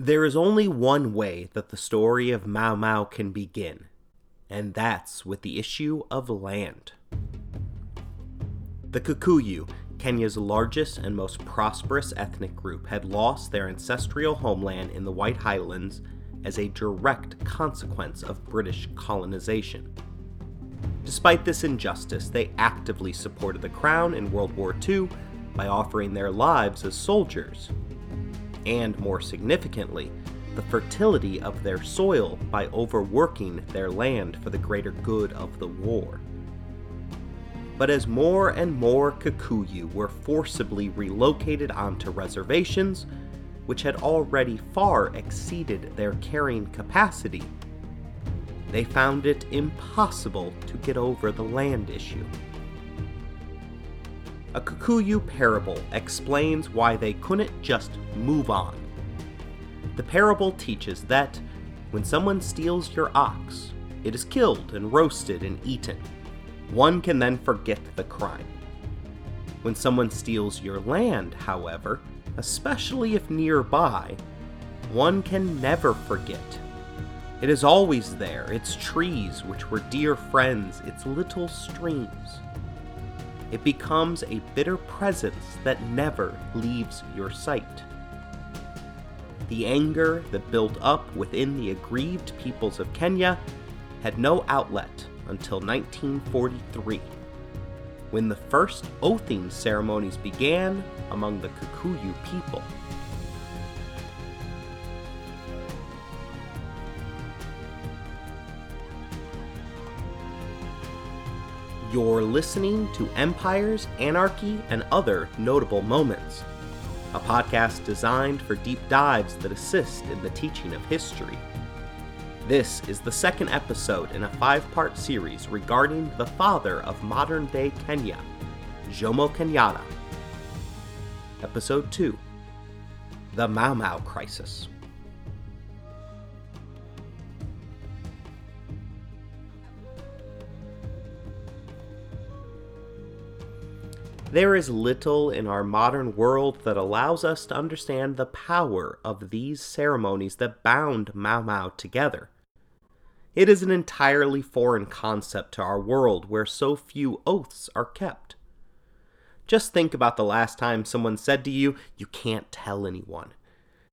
There is only one way that the story of Mau Mau can begin, and that's with the issue of land. The Kikuyu, Kenya's largest and most prosperous ethnic group, had lost their ancestral homeland in the White Highlands as a direct consequence of British colonization. Despite this injustice, they actively supported the Crown in World War II by offering their lives as soldiers and more significantly, the fertility of their soil by overworking their land for the greater good of the war. But as more and more Kikuyu were forcibly relocated onto reservations, which had already far exceeded their carrying capacity, they found it impossible to get over the land issue. A Kikuyu parable explains why they couldn't just move on. The parable teaches that when someone steals your ox, it is killed and roasted and eaten. One can then forget the crime. When someone steals your land, however, especially if nearby, one can never forget. It is always there, its trees, which were dear friends, its little streams it becomes a bitter presence that never leaves your sight. The anger that built up within the aggrieved peoples of Kenya had no outlet until 1943, when the first oathing ceremonies began among the Kikuyu people. You're listening to Empires, Anarchy, and Other Notable Moments, a podcast designed for deep dives that assist in the teaching of history. This is the second episode in a five part series regarding the father of modern day Kenya, Jomo Kenyatta. Episode 2 The Mau Mau Crisis. There is little in our modern world that allows us to understand the power of these ceremonies that bound Mau Mau together. It is an entirely foreign concept to our world where so few oaths are kept. Just think about the last time someone said to you, You can't tell anyone,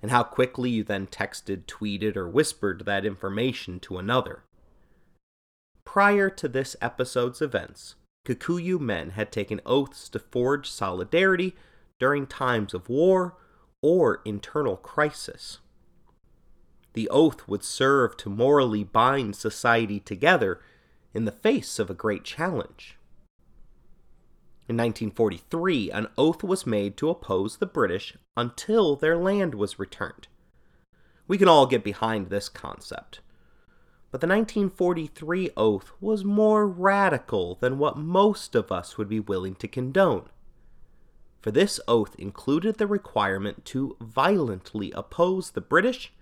and how quickly you then texted, tweeted, or whispered that information to another. Prior to this episode's events, Kikuyu men had taken oaths to forge solidarity during times of war or internal crisis. The oath would serve to morally bind society together in the face of a great challenge. In 1943, an oath was made to oppose the British until their land was returned. We can all get behind this concept but the 1943 oath was more radical than what most of us would be willing to condone. For this oath included the requirement to violently oppose the British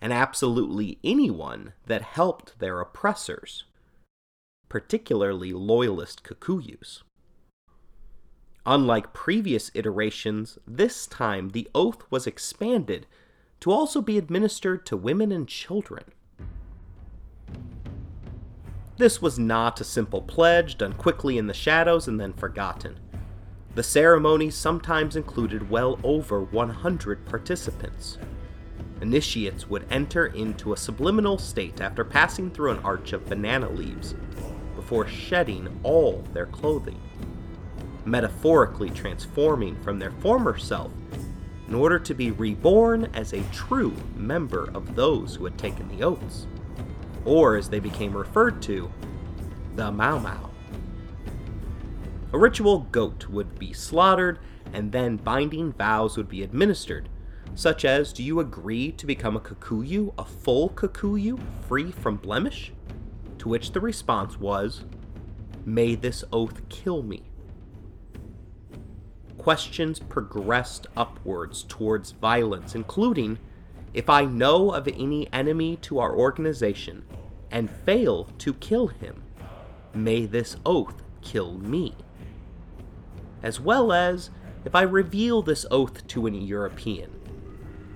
and absolutely anyone that helped their oppressors, particularly loyalist Kikuyus. Unlike previous iterations, this time the oath was expanded to also be administered to women and children. This was not a simple pledge done quickly in the shadows and then forgotten. The ceremony sometimes included well over 100 participants. Initiates would enter into a subliminal state after passing through an arch of banana leaves before shedding all their clothing, metaphorically transforming from their former self in order to be reborn as a true member of those who had taken the oaths or as they became referred to, the Mau Mau. A ritual goat would be slaughtered, and then binding vows would be administered, such as Do you agree to become a Kikuyu, a full Kikuyu, free from blemish? To which the response was, May this oath kill me. Questions progressed upwards towards violence, including if I know of any enemy to our organization and fail to kill him, may this oath kill me. As well as if I reveal this oath to any European,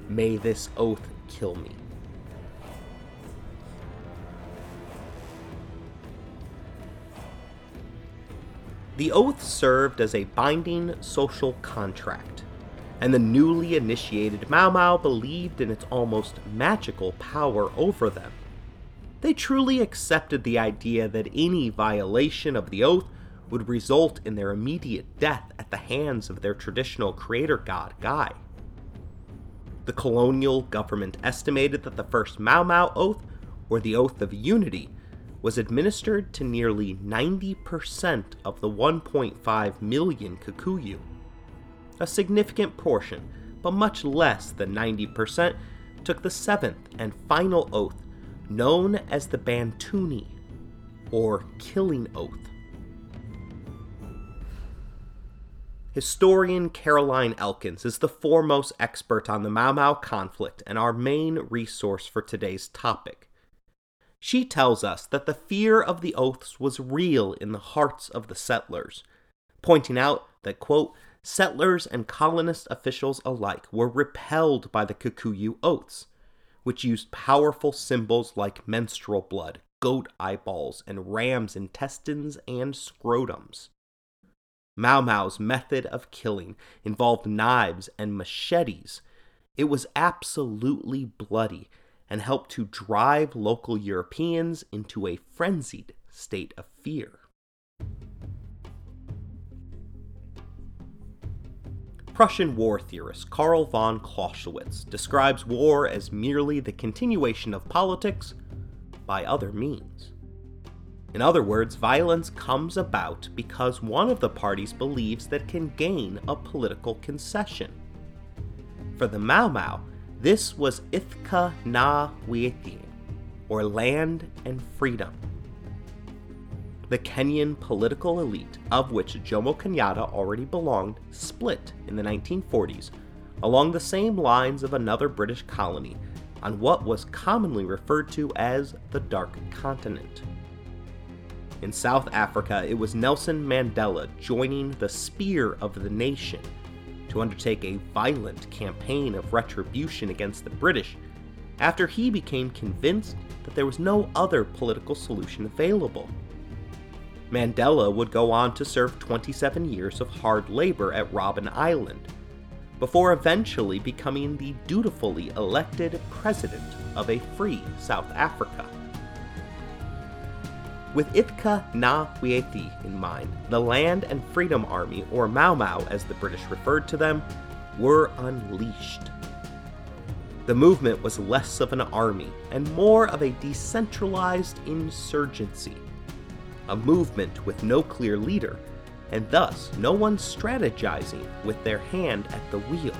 May this oath kill me. The oath served as a binding social contract, and the newly initiated Mau Mau believed in its almost magical power over them. They truly accepted the idea that any violation of the oath would result in their immediate death at the hands of their traditional creator god, Ngai. The colonial government estimated that the first Mau Mau oath, or the Oath of Unity, was administered to nearly 90% of the 1.5 million Kikuyu. A significant portion, but much less than 90%, took the seventh and final oath, known as the Batuni, or Killing Oath. Historian Caroline Elkins is the foremost expert on the Mau Mau conflict and our main resource for today's topic. She tells us that the fear of the oaths was real in the hearts of the settlers, pointing out that, quote, settlers and colonist officials alike were repelled by the Kikuyu oaths, which used powerful symbols like menstrual blood, goat eyeballs, and ram's intestines and scrotums. Mau Mau's method of killing involved knives and machetes. It was absolutely bloody and helped to drive local Europeans into a frenzied state of fear. Prussian war theorist Karl von Clausewitz describes war as merely the continuation of politics by other means. In other words, violence comes about because one of the parties believes that can gain a political concession. For the Mau Mau, this was Ithaka na Wiyathi, or land and freedom. The Kenyan political elite, of which Jomo Kenyatta already belonged, split in the 1940s along the same lines of another British colony on what was commonly referred to as the Dark Continent. In South Africa, it was Nelson Mandela joining the Spear of the Nation to undertake a violent campaign of retribution against the British after he became convinced that there was no other political solution available. Mandela would go on to serve 27 years of hard labor at Robben Island, before eventually becoming the dutifully elected president of a free South Africa. With Ithaka na Wiyathi in mind, the Land and Freedom Army, or Mau Mau as the British referred to them, were unleashed. The movement was less of an army and more of a decentralized insurgency, a movement with no clear leader, and thus no one strategizing with their hand at the wheel.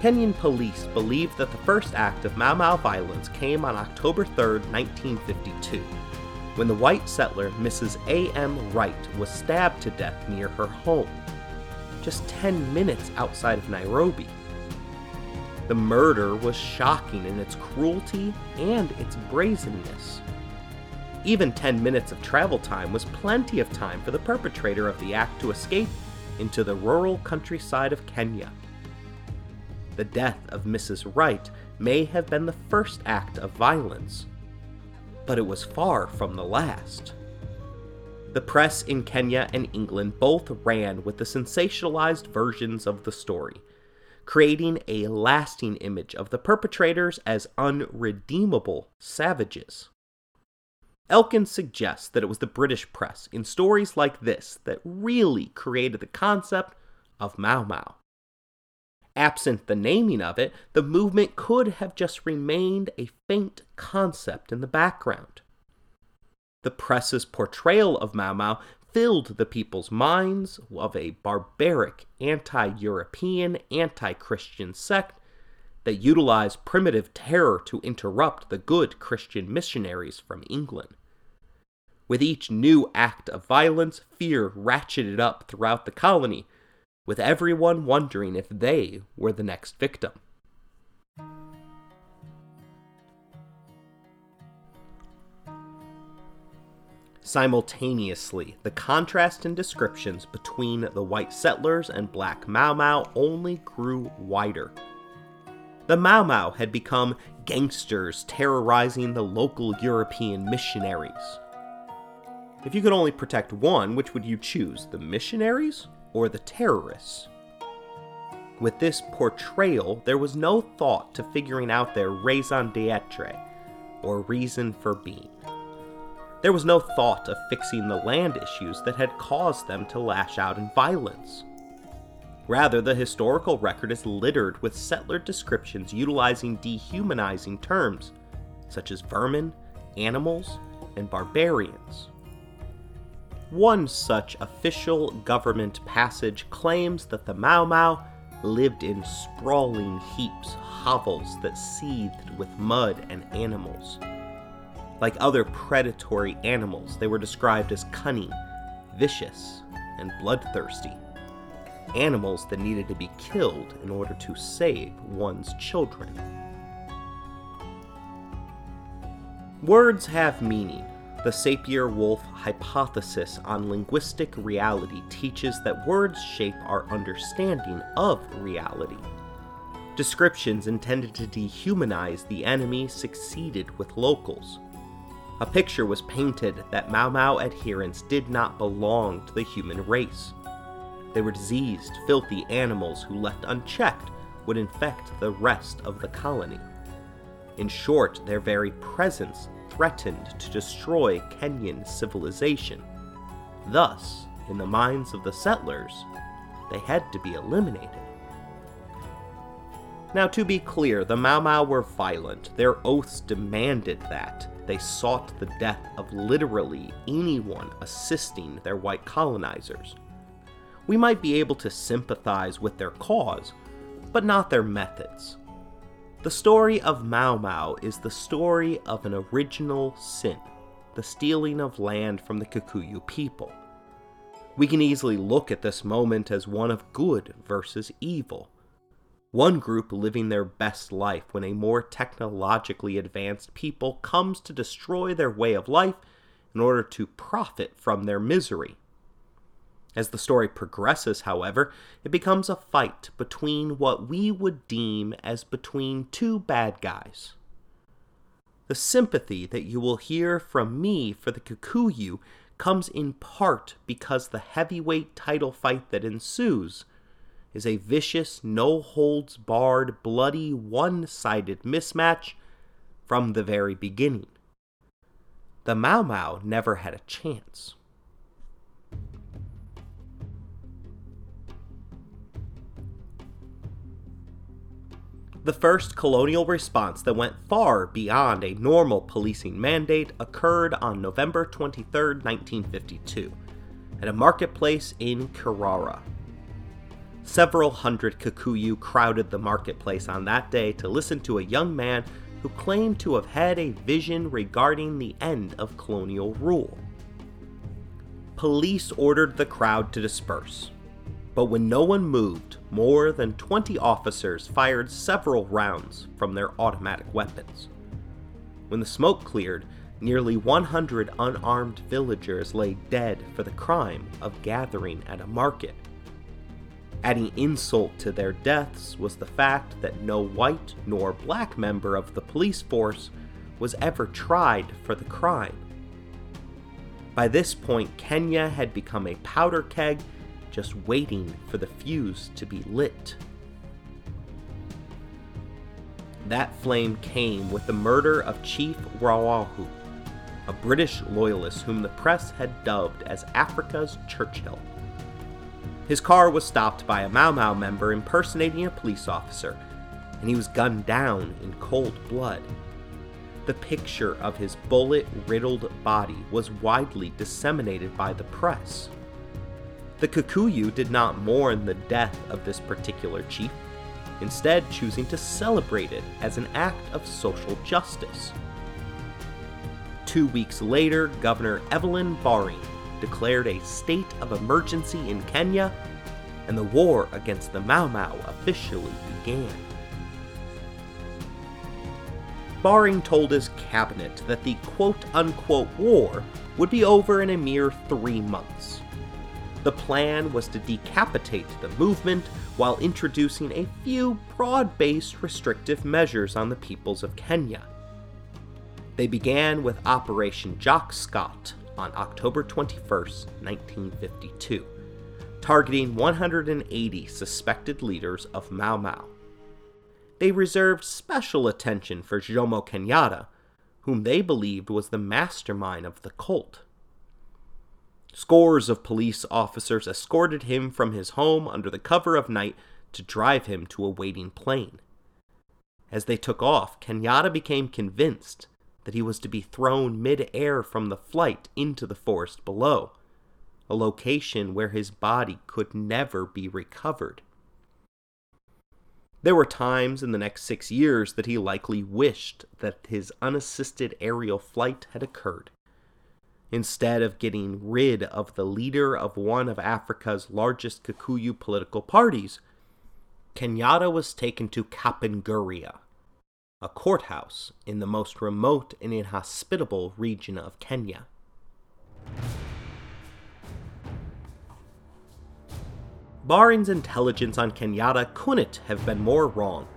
Kenyan police believe that the first act of Mau Mau violence came on October 3, 1952, when the white settler Mrs. A.M. Wright was stabbed to death near her home, just 10 minutes outside of Nairobi. The murder was shocking in its cruelty and its brazenness. Even 10 minutes of travel time was plenty of time for the perpetrator of the act to escape into the rural countryside of Kenya. The death of Mrs. Wright may have been the first act of violence, but it was far from the last. The press in Kenya and England both ran with the sensationalized versions of the story, creating a lasting image of the perpetrators as unredeemable savages. Elkins suggests that it was the British press in stories like this that really created the concept of Mau Mau. Absent the naming of it, the movement could have just remained a faint concept in the background. The press's portrayal of Mau Mau filled the people's minds of a barbaric, anti European, anti Christian sect that utilized primitive terror to interrupt the good Christian missionaries from England. With each new act of violence, fear ratcheted up throughout the colony with everyone wondering if they were the next victim. Simultaneously, the contrast in descriptions between the white settlers and black Mau Mau only grew wider. The Mau Mau had become gangsters terrorizing the local European missionaries. If you could only protect one, which would you choose, the missionaries or the terrorists? With this portrayal, there was no thought to figuring out their raison d'etre, or reason for being. There was no thought of fixing the land issues that had caused them to lash out in violence. Rather, the historical record is littered with settler descriptions utilizing dehumanizing terms, such as vermin, animals, and barbarians. One such official government passage claims that the Mau Mau lived in sprawling heaps, hovels that seethed with mud and animals. Like other predatory animals, they were described as cunning, vicious, and bloodthirsty. Animals that needed to be killed in order to save one's children. Words have meaning. The Sapir Whorf hypothesis on linguistic reality teaches that words shape our understanding of reality. Descriptions intended to dehumanize the enemy succeeded with locals, a picture was painted that Mau Mau adherents did not belong to the human race. They were diseased, filthy animals who, left unchecked, would infect the rest of the colony. In short, their very presence threatened to destroy Kenyan civilization. Thus, in the minds of the settlers, they had to be eliminated. Now, to be clear, the Mau Mau were violent. Their oaths demanded that they sought the death of literally anyone assisting their white colonizers. We might be able to sympathize with their cause, but not their methods. The story of Mau Mau is the story of an original sin, the stealing of land from the Kikuyu people. We can easily look at this moment as one of good versus evil one group living their best life when a more technologically advanced people comes to destroy their way of life in order to profit from their misery. As the story progresses, however, it becomes a fight between what we would deem as between two bad guys. The sympathy that you will hear from me for the Kikuyu comes in part because the heavyweight title fight that ensues is a vicious, no holds barred, bloody, one sided mismatch from the very beginning. The Mau Mau never had a chance. The first colonial response that went far beyond a normal policing mandate occurred on November 23, 1952, at a marketplace in Kerara, Several hundred Kikuyu crowded the marketplace on that day to listen to a young man who claimed to have had a vision regarding the end of colonial rule. Police ordered the crowd to disperse, but when no one moved, more than 20 officers fired several rounds from their automatic weapons. When the smoke cleared, nearly 100 unarmed villagers lay dead for the crime of gathering at a market. Adding insult to their deaths was the fact that no white nor black member of the police force was ever tried for the crime. By this point, Kenya had become a powder keg just waiting for the fuse to be lit. That flame came with the murder of Chief Rawahu, a British loyalist whom the press had dubbed as Africa's Churchill. His car was stopped by a Mau Mau member impersonating a police officer, and he was gunned down in cold blood. The picture of his bullet riddled body was widely disseminated by the press. The Kikuyu did not mourn the death of this particular chief, instead, choosing to celebrate it as an act of social justice. Two weeks later, Governor Evelyn Baring declared a state of emergency in Kenya, and the war against the Mau Mau officially began. Baring told his cabinet that the quote unquote war would be over in a mere three months. The plan was to decapitate the movement while introducing a few broad based restrictive measures on the peoples of Kenya. They began with Operation Jock Scott on October 21, 1952, targeting 180 suspected leaders of Mau Mau. They reserved special attention for Jomo Kenyatta, whom they believed was the mastermind of the cult. Scores of police officers escorted him from his home under the cover of night to drive him to a waiting plane. As they took off, Kenyatta became convinced that he was to be thrown mid-air from the flight into the forest below, a location where his body could never be recovered. There were times in the next six years that he likely wished that his unassisted aerial flight had occurred. Instead of getting rid of the leader of one of Africa's largest Kikuyu political parties, Kenyatta was taken to Kapenguria, a courthouse in the most remote and inhospitable region of Kenya. Baring's intelligence on Kenyatta couldn't have been more wrong,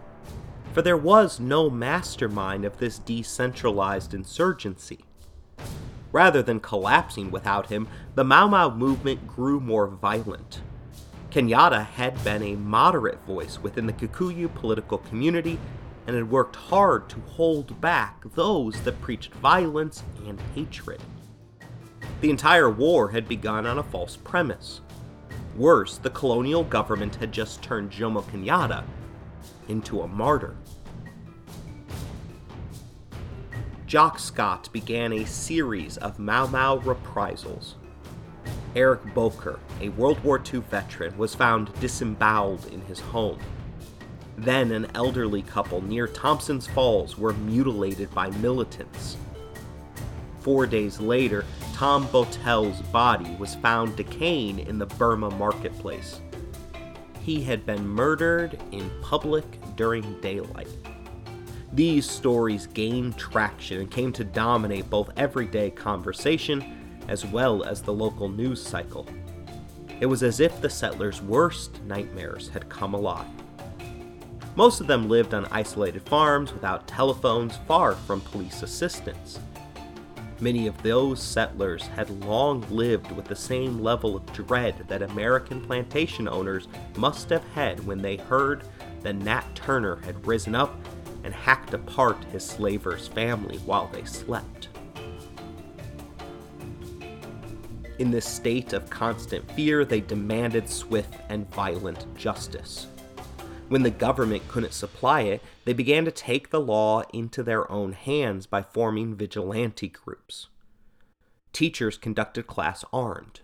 for there was no mastermind of this decentralized insurgency. Rather than collapsing without him, the Mau Mau movement grew more violent. Kenyatta had been a moderate voice within the Kikuyu political community and had worked hard to hold back those that preached violence and hatred. The entire war had begun on a false premise. Worse, the colonial government had just turned Jomo Kenyatta into a martyr. Jock Scott began a series of Mau Mau reprisals. Eric Bowyer, a World War II veteran, was found disemboweled in his home. Then, an elderly couple near Thompson's Falls were mutilated by militants. Four days later, Tom Mbotela's body was found decaying in the Burma marketplace. He had been murdered in public during daylight. These stories gained traction and came to dominate both everyday conversation as well as the local news cycle. It was as if the settlers' worst nightmares had come alive. Most of them lived on isolated farms without telephones, far from police assistance. Many of those settlers had long lived with the same level of dread that American plantation owners must have had when they heard that Nat Turner had risen up and hacked apart his slaver's family while they slept. In this state of constant fear, they demanded swift and violent justice. When the government couldn't supply it, they began to take the law into their own hands by forming vigilante groups. Teachers conducted class armed.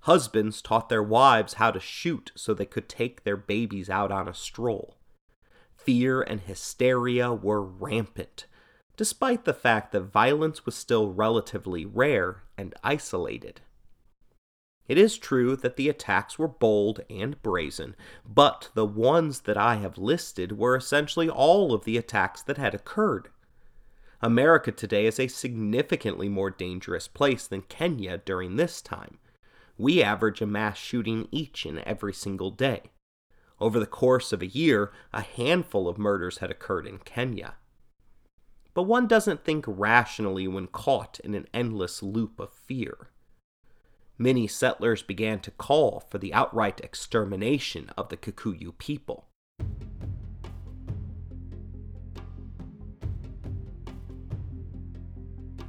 Husbands taught their wives how to shoot so they could take their babies out on a stroll. Fear and hysteria were rampant, despite the fact that violence was still relatively rare and isolated. It is true that the attacks were bold and brazen, but the ones that I have listed were essentially all of the attacks that had occurred. America today is a significantly more dangerous place than Kenya during this time. We average a mass shooting each and every single day. Over the course of a year, a handful of murders had occurred in Kenya. But one doesn't think rationally when caught in an endless loop of fear many settlers began to call for the outright extermination of the Kikuyu people.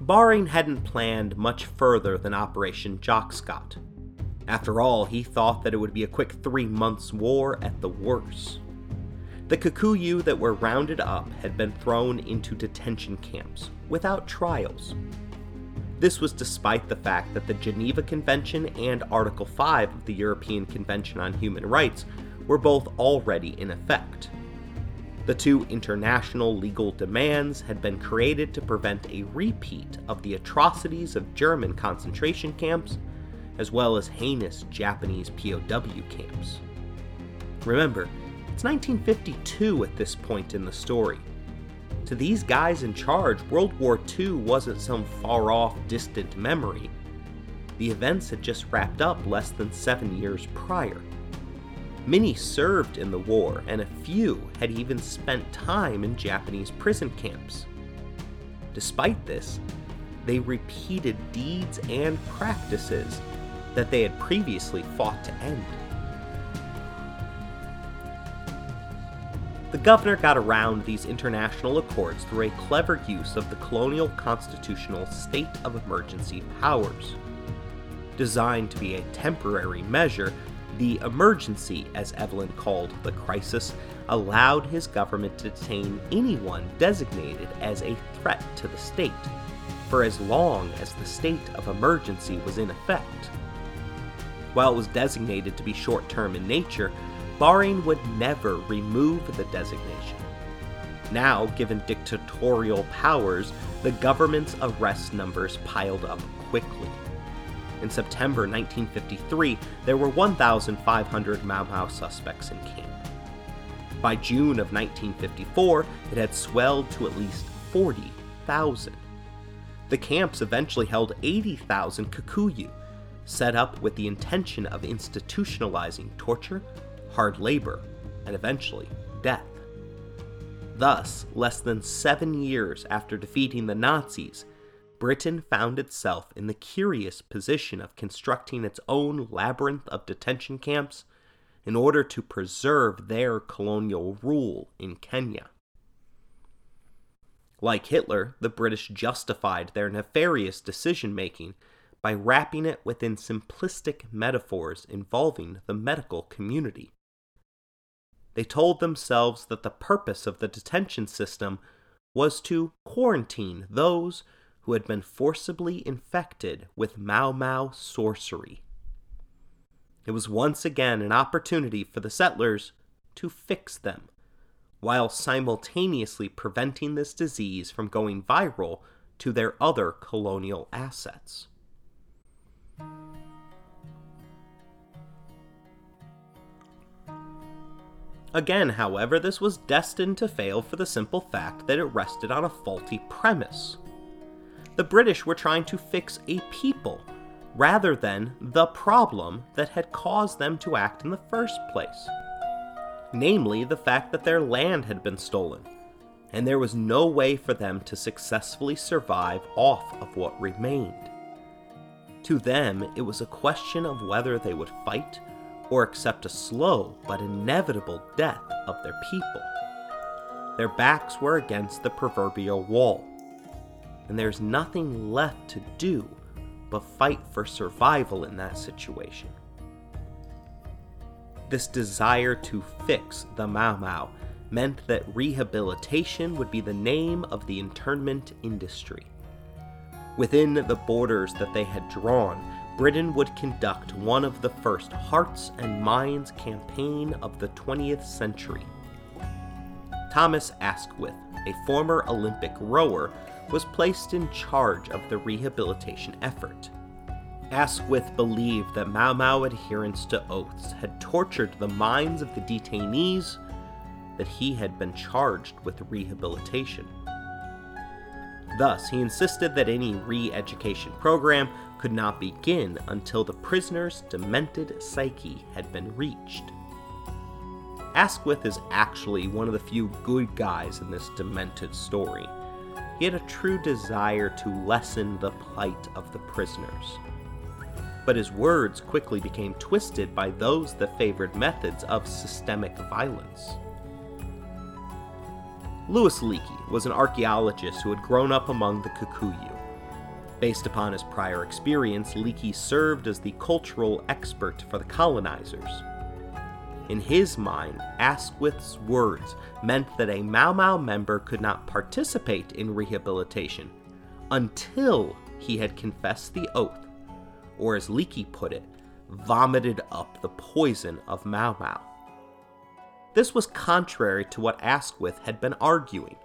Baring hadn't planned much further than Operation Jock Scott. After all, he thought that it would be a quick three months' war at the worst. The Kikuyu that were rounded up had been thrown into detention camps without trials, this was despite the fact that the Geneva Convention and Article 5 of the European Convention on Human Rights were both already in effect. The two international legal demands had been created to prevent a repeat of the atrocities of German concentration camps, as well as heinous Japanese POW camps. Remember, it's 1952 at this point in the story. To these guys in charge, World War II wasn't some far off, distant memory. The events had just wrapped up less than seven years prior. Many served in the war, and a few had even spent time in Japanese prison camps. Despite this, they repeated deeds and practices that they had previously fought to end. The governor got around these international accords through a clever use of the colonial constitutional state of emergency powers. Designed to be a temporary measure, the emergency, as Evelyn called the crisis, allowed his government to detain anyone designated as a threat to the state for as long as the state of emergency was in effect. While it was designated to be short term in nature, Baring would never remove the designation. Now, given dictatorial powers, the government's arrest numbers piled up quickly. In September 1953, there were 1,500 Mau Mau suspects in camp. By June of 1954, it had swelled to at least 40,000. The camps eventually held 80,000 Kikuyu, set up with the intention of institutionalizing torture, hard labor, and eventually death. Thus, less than seven years after defeating the Nazis, Britain found itself in the curious position of constructing its own labyrinth of detention camps in order to preserve their colonial rule in Kenya. Like Hitler, the British justified their nefarious decision making by wrapping it within simplistic metaphors involving the medical community. They told themselves that the purpose of the detention system was to quarantine those who had been forcibly infected with Mau Mau sorcery. It was once again an opportunity for the settlers to fix them while simultaneously preventing this disease from going viral to their other colonial assets. Again, however, this was destined to fail for the simple fact that it rested on a faulty premise. The British were trying to fix a people rather than the problem that had caused them to act in the first place namely the fact that their land had been stolen, and there was no way for them to successfully survive off of what remained. To them, it was a question of whether they would fight or accept a slow but inevitable death of their people. Their backs were against the proverbial wall, and there's nothing left to do but fight for survival in that situation. This desire to fix the Mau Mau meant that rehabilitation would be the name of the internment industry. Within the borders that they had drawn, Britain would conduct one of the first hearts and minds campaign of the 20th century. Thomas Askwith, a former Olympic rower, was placed in charge of the rehabilitation effort. Askwith believed that Mau Mau adherence to oaths had tortured the minds of the detainees, that he had been charged with rehabilitation. Thus, he insisted that any re education program could not begin until the prisoner's demented psyche had been reached. Askwith is actually one of the few good guys in this demented story. He had a true desire to lessen the plight of the prisoners but his words quickly became twisted by those that favored methods of systemic violence. Louis Leakey was an archaeologist who had grown up among the Kikuyu. Based upon his prior experience, Leakey served as the cultural expert for the colonizers. In his mind, Askwith's words meant that a Mau Mau member could not participate in rehabilitation until he had confessed the oath or as Leakey put it, vomited up the poison of Mau Mau. This was contrary to what Askwith had been arguing,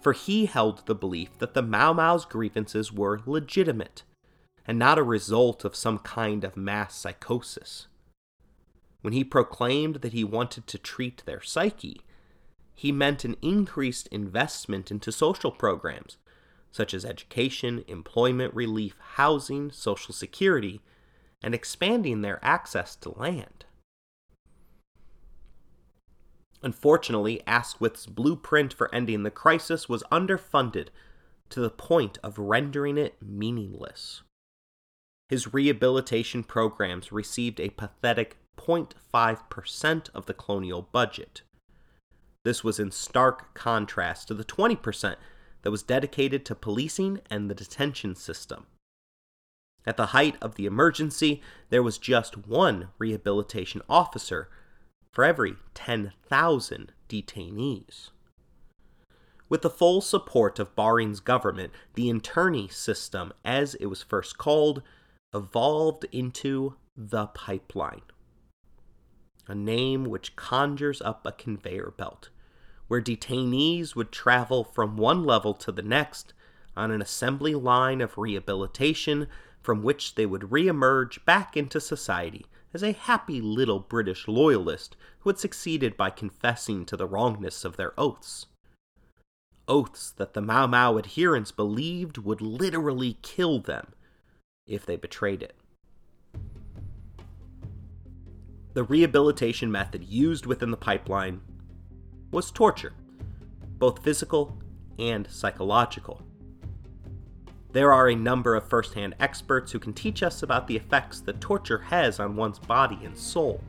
for he held the belief that the Mau Mau's grievances were legitimate and not a result of some kind of mass psychosis. When he proclaimed that he wanted to treat their psyche, he meant an increased investment into social programs, such as education, employment relief, housing, social security, and expanding their access to land. Unfortunately, Askwith's blueprint for ending the crisis was underfunded to the point of rendering it meaningless. His rehabilitation programs received a pathetic 0.5% of the colonial budget. This was in stark contrast to the 20% that was dedicated to policing and the detention system. At the height of the emergency, there was just one rehabilitation officer for every 10,000 detainees. With the full support of Baring's government, the internee system, as it was first called, evolved into the pipeline. A name which conjures up a conveyor belt, where detainees would travel from one level to the next on an assembly line of rehabilitation from which they would re-emerge back into society as a happy little British loyalist who had succeeded by confessing to the wrongness of their oaths. Oaths that the Mau Mau adherents believed would literally kill them if they betrayed it. The rehabilitation method used within the pipeline was torture, both physical and psychological. There are a number of first hand experts who can teach us about the effects that torture has on one's body and soul.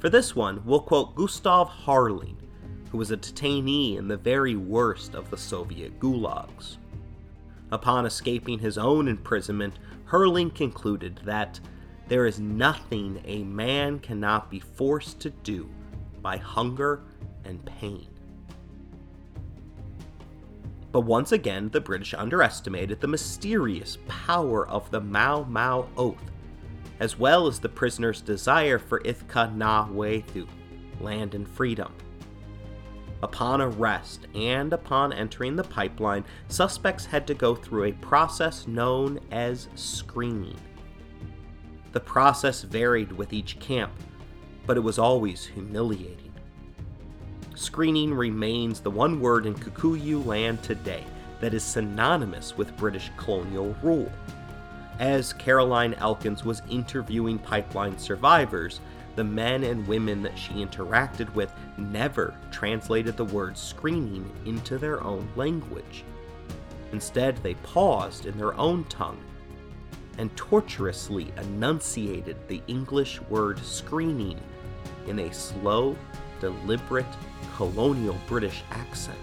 For this one, we'll quote Gustav Herling, who was a detainee in the very worst of the Soviet gulags. Upon escaping his own imprisonment, Herling concluded that there is nothing a man cannot be forced to do by hunger and pain. But once again, the British underestimated the mysterious power of the Mau Mau Oath, as well as the prisoners' desire for Ithaka na Wiyathi, land and freedom. Upon arrest and upon entering the pipeline, suspects had to go through a process known as screening. The process varied with each camp, but it was always humiliating screening remains the one word in Kikuyu land today that is synonymous with British colonial rule. As Caroline Elkins was interviewing pipeline survivors, the men and women that she interacted with never translated the word screening into their own language. Instead, they paused in their own tongue and tortuously enunciated the English word screening in a slow, deliberate colonial British accent.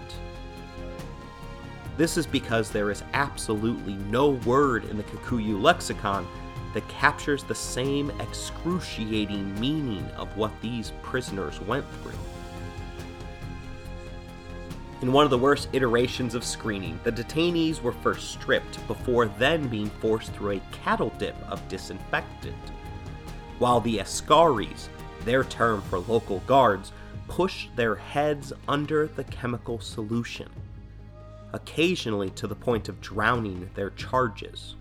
This is because there is absolutely no word in the Kikuyu lexicon that captures the same excruciating meaning of what these prisoners went through. In one of the worst iterations of screening, the detainees were first stripped before then being forced through a cattle dip of disinfectant, while the Askaris, their term for local guards, push their heads under the chemical solution, occasionally to the point of drowning their charges.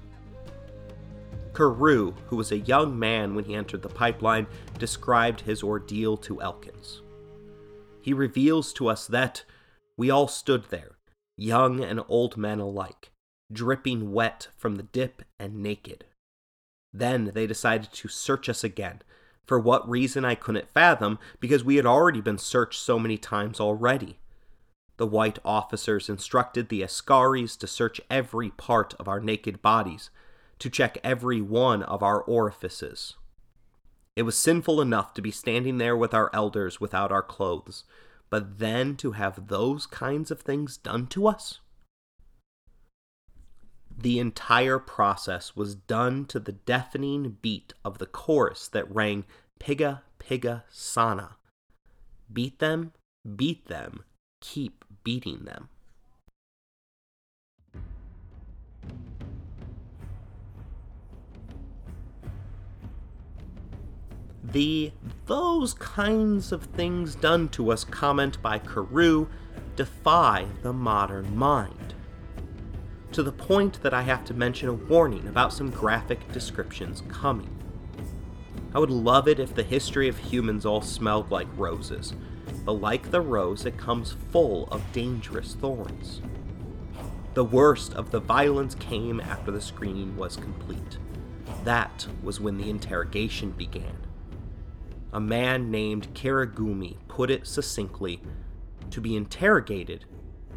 Carew, who was a young man when he entered the pipeline, described his ordeal to Elkins. He reveals to us that we all stood there, young and old men alike, dripping wet from the dip and naked. Then they decided to search us again, for what reason I couldn't fathom, because we had already been searched so many times already. The white officers instructed the Askaris to search every part of our naked bodies, to check every one of our orifices. It was sinful enough to be standing there with our elders without our clothes, but then to have those kinds of things done to us? The entire process was done to the deafening beat of the chorus that rang Piga Piga Sana. Beat them, beat them, keep beating them. The those kinds of things done to us comment by Carew defy the modern mind to the point that I have to mention a warning about some graphic descriptions coming. I would love it if the history of humans all smelled like roses, but like the rose, it comes full of dangerous thorns. The worst of the violence came after the screening was complete. That was when the interrogation began. A man named Kirigumi put it succinctly to be interrogated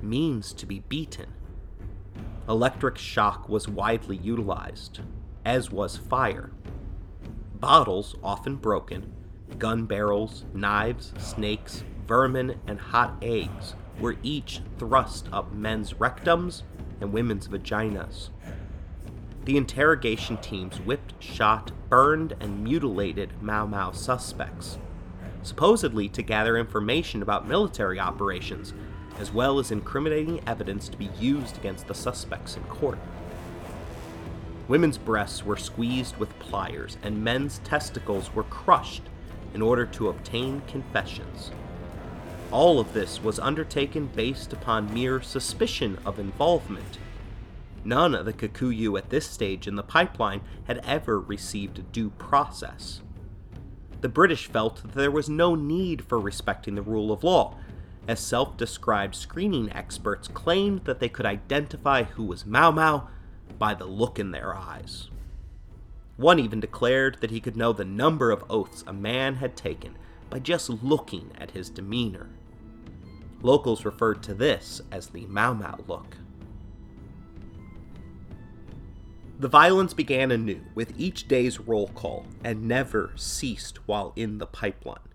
means to be beaten. Electric shock was widely utilized, as was fire. Bottles, often broken, gun barrels, knives, snakes, vermin, and hot eggs were each thrust up men's rectums and women's vaginas. The interrogation teams whipped, shot, burned, and mutilated Mau Mau suspects, supposedly to gather information about military operations, as well as incriminating evidence to be used against the suspects in court. Women's breasts were squeezed with pliers, and men's testicles were crushed in order to obtain confessions. All of this was undertaken based upon mere suspicion of involvement. None of the Kikuyu at this stage in the pipeline had ever received due process. The British felt that there was no need for respecting the rule of law, as self described screening experts claimed that they could identify who was Mau Mau by the look in their eyes. One even declared that he could know the number of oaths a man had taken by just looking at his demeanor. Locals referred to this as the Mau Mau look. The violence began anew with each day's roll call and never ceased while in the pipeline.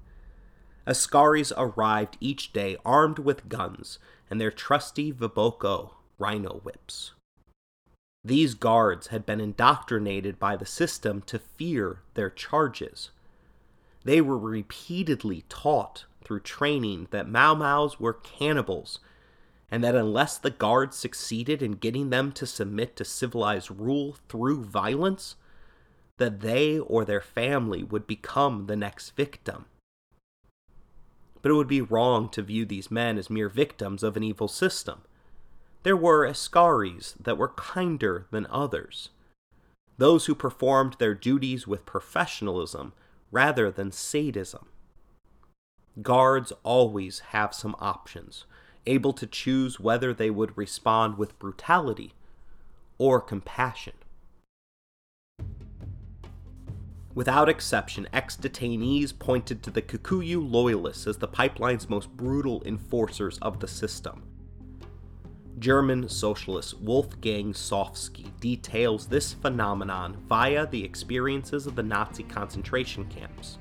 Askaris arrived each day armed with guns and their trusty Viboko rhino whips. These guards had been indoctrinated by the system to fear their charges. They were repeatedly taught through training that Mau Maus were cannibals, and that unless the guards succeeded in getting them to submit to civilized rule through violence, that they or their family would become the next victim. But it would be wrong to view these men as mere victims of an evil system there were Askaris that were kinder than others, those who performed their duties with professionalism rather than sadism. Guards always have some options, able to choose whether they would respond with brutality or compassion. Without exception, ex detainees pointed to the Kikuyu loyalists as the pipeline's most brutal enforcers of the system. German socialist Wolfgang Sofsky details this phenomenon via the experiences of the Nazi concentration camps.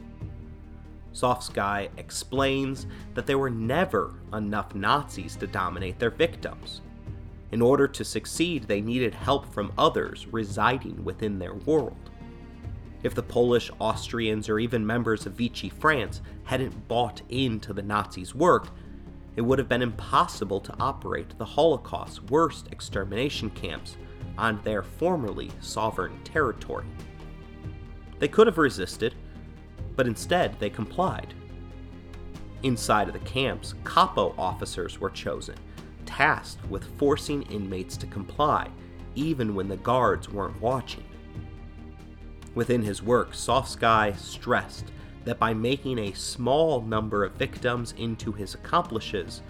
Sofsky explains that there were never enough Nazis to dominate their victims. In order to succeed, they needed help from others residing within their world. If the Polish, Austrians, or even members of Vichy France hadn't bought into the Nazis' work, it would have been impossible to operate the Holocaust's worst extermination camps on their formerly sovereign territory. They could have resisted, but instead they complied. Inside of the camps, Kapo officers were chosen, tasked with forcing inmates to comply, even when the guards weren't watching. Within his work, Sofsky stressed that by making a small number of victims into his accomplices,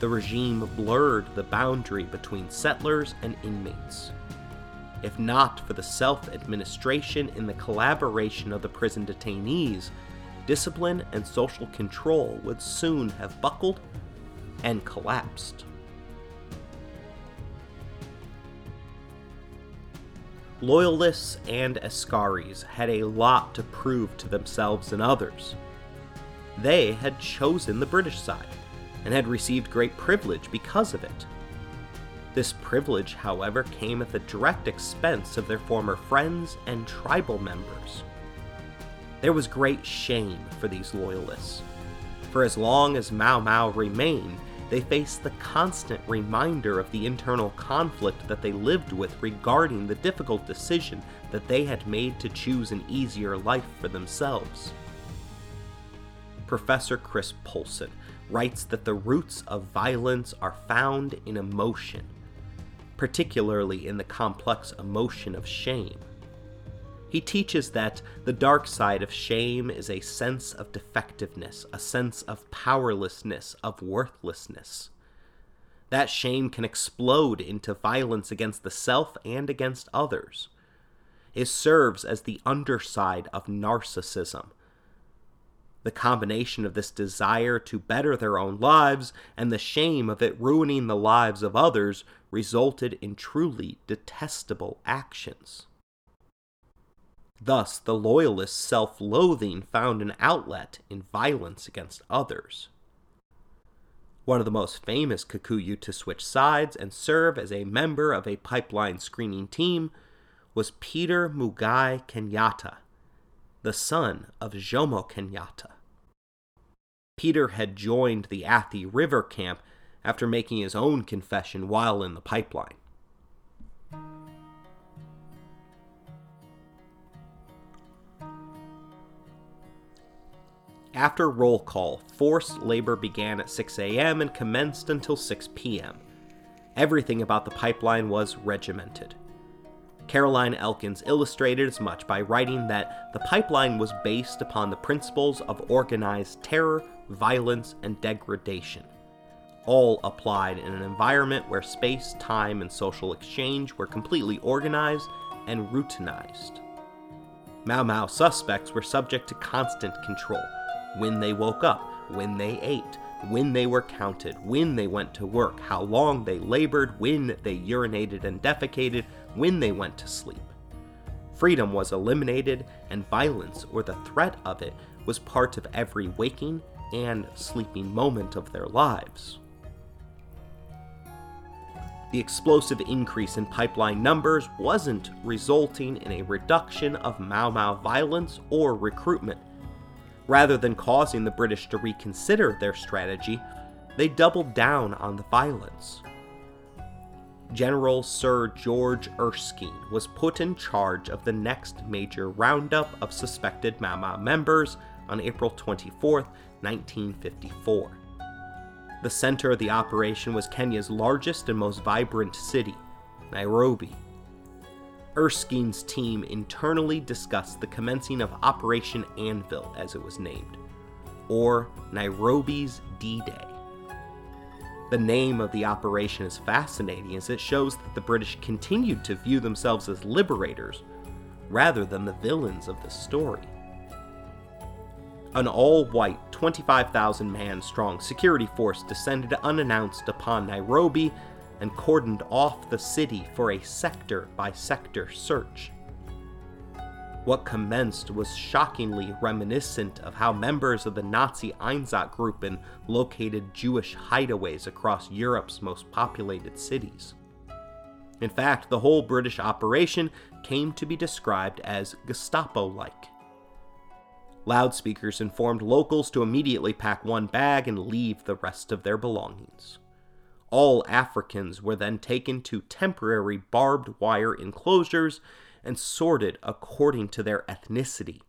the regime blurred the boundary between settlers and inmates. If not for the self administration and the collaboration of the prison detainees, discipline and social control would soon have buckled and collapsed. Loyalists and Askaris had a lot to prove to themselves and others. They had chosen the British side and had received great privilege because of it. This privilege, however, came at the direct expense of their former friends and tribal members. There was great shame for these loyalists. For as long as Mau Mau remained, they faced the constant reminder of the internal conflict that they lived with regarding the difficult decision that they had made to choose an easier life for themselves. Professor Chris Polson writes that the roots of violence are found in emotion, particularly in the complex emotion of shame. He teaches that the dark side of shame is a sense of defectiveness, a sense of powerlessness, of worthlessness. That shame can explode into violence against the self and against others. It serves as the underside of narcissism. The combination of this desire to better their own lives and the shame of it ruining the lives of others resulted in truly detestable actions. Thus, the loyalist's self loathing found an outlet in violence against others. One of the most famous Kikuyu to switch sides and serve as a member of a pipeline screening team was Peter Muigai Kenyatta, the son of Jomo Kenyatta. Peter had joined the Athi River camp after making his own confession while in the pipeline. After roll call, forced labor began at 6 a.m. and commenced until 6 p.m. Everything about the pipeline was regimented. Caroline Elkins illustrated as much by writing that the pipeline was based upon the principles of organized terror, violence, and degradation, all applied in an environment where space, time, and social exchange were completely organized and routinized. Mau Mau suspects were subject to constant control when they woke up, when they ate, when they were counted, when they went to work, how long they labored, when they urinated and defecated, when they went to sleep. Freedom was eliminated, and violence, or the threat of it, was part of every waking and sleeping moment of their lives. The explosive increase in pipeline numbers wasn't resulting in a reduction of Mau Mau violence or recruitment Rather than causing the British to reconsider their strategy, they doubled down on the violence. General Sir George Erskine was put in charge of the next major roundup of suspected Mau members on April 24, 1954. The center of the operation was Kenya's largest and most vibrant city, Nairobi. Erskine's team internally discussed the commencing of Operation Anvil, as it was named, or Nairobi's D Day. The name of the operation is fascinating as it shows that the British continued to view themselves as liberators rather than the villains of the story. An all white, 25,000 man strong security force descended unannounced upon Nairobi and cordoned off the city for a sector by sector search. What commenced was shockingly reminiscent of how members of the Nazi Einsatzgruppen located Jewish hideaways across Europe's most populated cities. In fact, the whole British operation came to be described as Gestapo like. Loudspeakers informed locals to immediately pack one bag and leave the rest of their belongings. All Africans were then taken to temporary barbed wire enclosures and sorted according to their ethnicity.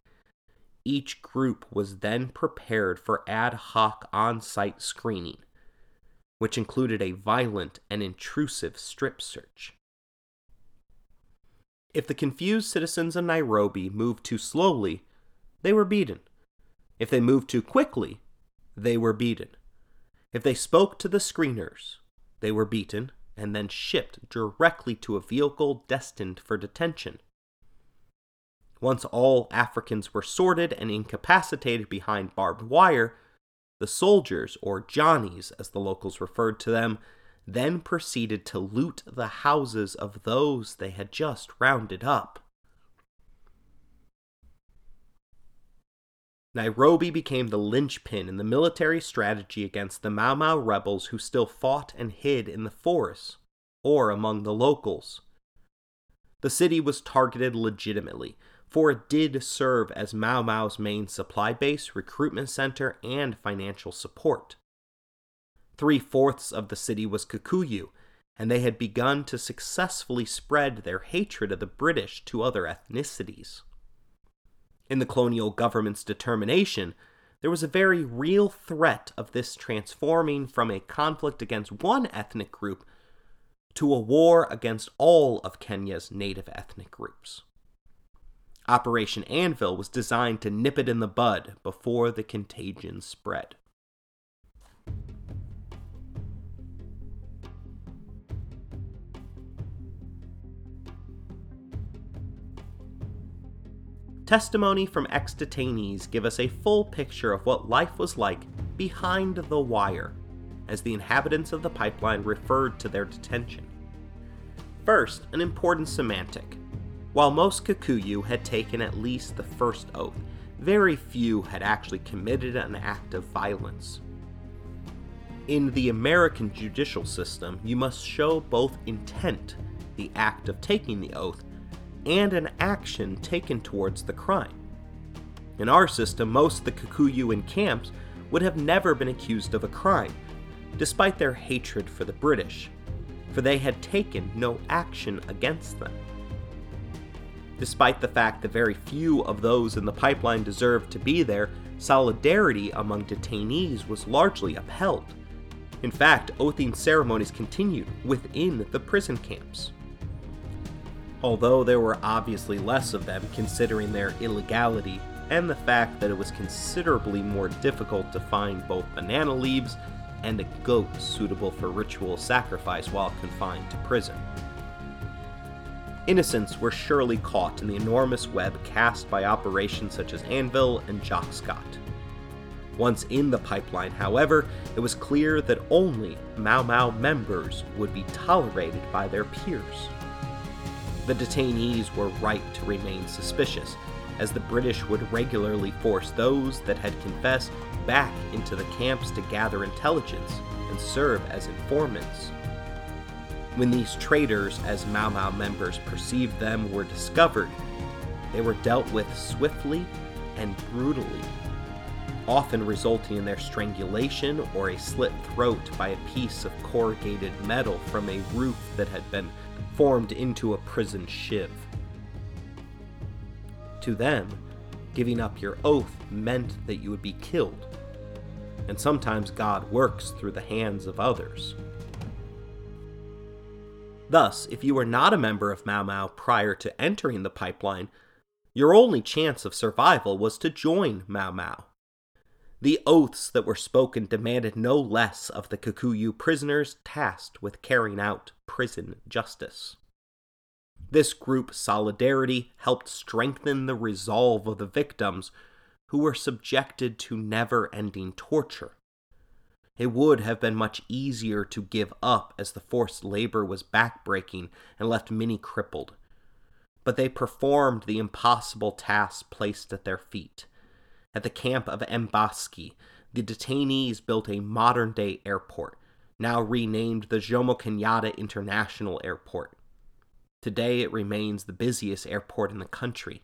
Each group was then prepared for ad hoc on site screening, which included a violent and intrusive strip search. If the confused citizens of Nairobi moved too slowly, they were beaten. If they moved too quickly, they were beaten. If they spoke to the screeners, they were beaten and then shipped directly to a vehicle destined for detention. Once all Africans were sorted and incapacitated behind barbed wire, the soldiers, or Johnnies as the locals referred to them, then proceeded to loot the houses of those they had just rounded up. Nairobi became the linchpin in the military strategy against the Mau Mau rebels who still fought and hid in the forests or among the locals. The city was targeted legitimately, for it did serve as Mau Mau's main supply base, recruitment center, and financial support. Three fourths of the city was Kikuyu, and they had begun to successfully spread their hatred of the British to other ethnicities. In the colonial government's determination, there was a very real threat of this transforming from a conflict against one ethnic group to a war against all of Kenya's native ethnic groups. Operation Anvil was designed to nip it in the bud before the contagion spread. Testimony from ex detainees give us a full picture of what life was like behind the wire, as the inhabitants of the pipeline referred to their detention. First, an important semantic. While most Kikuyu had taken at least the first oath, very few had actually committed an act of violence. In the American judicial system, you must show both intent, the act of taking the oath, and an action taken towards the crime. In our system, most of the Kikuyu in camps would have never been accused of a crime, despite their hatred for the British, for they had taken no action against them. Despite the fact that very few of those in the pipeline deserved to be there, solidarity among detainees was largely upheld. In fact, oathing ceremonies continued within the prison camps although there were obviously less of them considering their illegality and the fact that it was considerably more difficult to find both banana leaves and a goat suitable for ritual sacrifice while confined to prison. Innocents were surely caught in the enormous web cast by operations such as Anvil and Jock Scott. Once in the pipeline, however, it was clear that only Mau Mau members would be tolerated by their peers. The detainees were right to remain suspicious, as the British would regularly force those that had confessed back into the camps to gather intelligence and serve as informants. When these traitors, as Mau Mau members perceived them, were discovered, they were dealt with swiftly and brutally, often resulting in their strangulation or a slit throat by a piece of corrugated metal from a roof that had been formed into a prison shiv. To them, giving up your oath meant that you would be killed. And sometimes God works through the hands of others. Thus, if you were not a member of Mau Mau prior to entering the pipeline, your only chance of survival was to join Mau Mau. The oaths that were spoken demanded no less of the Kikuyu prisoners tasked with carrying out prison justice. This group solidarity helped strengthen the resolve of the victims who were subjected to never ending torture. It would have been much easier to give up as the forced labor was backbreaking and left many crippled. But they performed the impossible task placed at their feet at the camp of Embakasi, the detainees built a modern day airport, now renamed the Jomo Kenyatta International Airport. Today it remains the busiest airport in the country.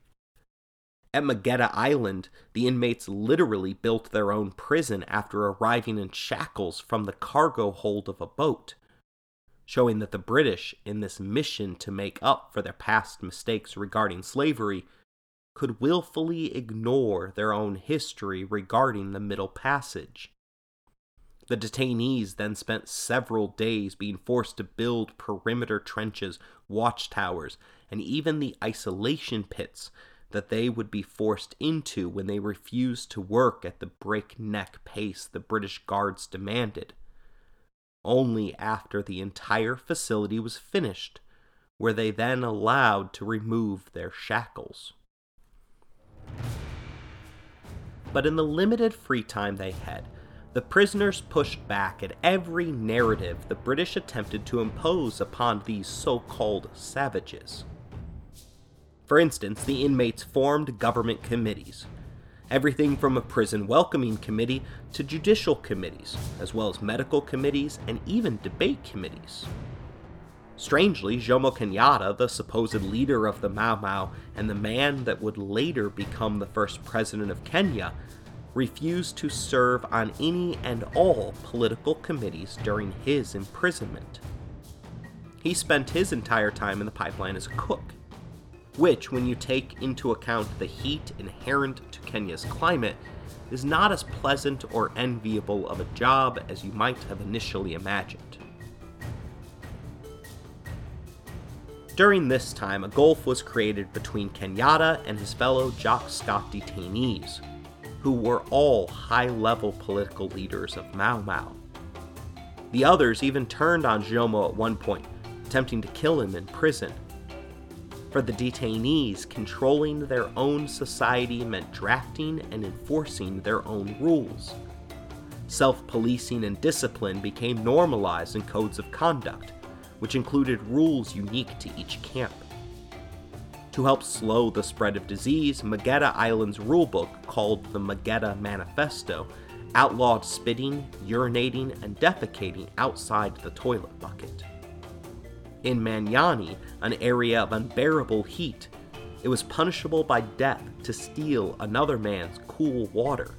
At Mageta Island, the inmates literally built their own prison after arriving in shackles from the cargo hold of a boat, showing that the British, in this mission to make up for their past mistakes regarding slavery, could willfully ignore their own history regarding the Middle Passage. The detainees then spent several days being forced to build perimeter trenches, watchtowers, and even the isolation pits that they would be forced into when they refused to work at the breakneck pace the British guards demanded. Only after the entire facility was finished were they then allowed to remove their shackles. But in the limited free time they had, the prisoners pushed back at every narrative the British attempted to impose upon these so called savages. For instance, the inmates formed government committees, everything from a prison welcoming committee to judicial committees, as well as medical committees and even debate committees. Strangely, Jomo Kenyatta, the supposed leader of the Mau Mau and the man that would later become the first president of Kenya, refused to serve on any and all political committees during his imprisonment. He spent his entire time in the pipeline as a cook, which, when you take into account the heat inherent to Kenya's climate, is not as pleasant or enviable of a job as you might have initially imagined. During this time, a gulf was created between Kenyatta and his fellow Jock Scott detainees, who were all high level political leaders of Mau Mau. The others even turned on Jomo at one point, attempting to kill him in prison. For the detainees, controlling their own society meant drafting and enforcing their own rules. Self policing and discipline became normalized in codes of conduct, which included rules unique to each camp. To help slow the spread of disease, Mageta Island's rulebook, called the Mageta Manifesto, outlawed spitting, urinating, and defecating outside the toilet bucket. In Manyani, an area of unbearable heat, it was punishable by death to steal another man's cool water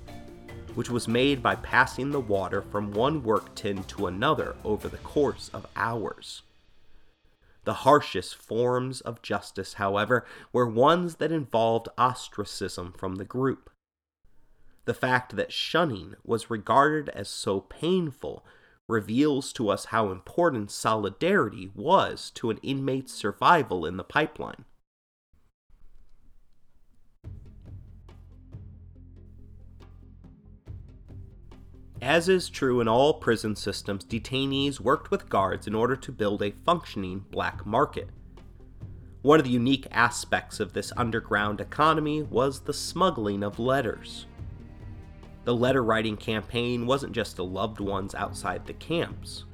which was made by passing the water from one work tin to another over the course of hours. The harshest forms of justice, however, were ones that involved ostracism from the group. The fact that shunning was regarded as so painful reveals to us how important solidarity was to an inmate's survival in the pipeline. As is true in all prison systems, detainees worked with guards in order to build a functioning black market. One of the unique aspects of this underground economy was the smuggling of letters. The letter writing campaign wasn't just to loved ones outside the camps.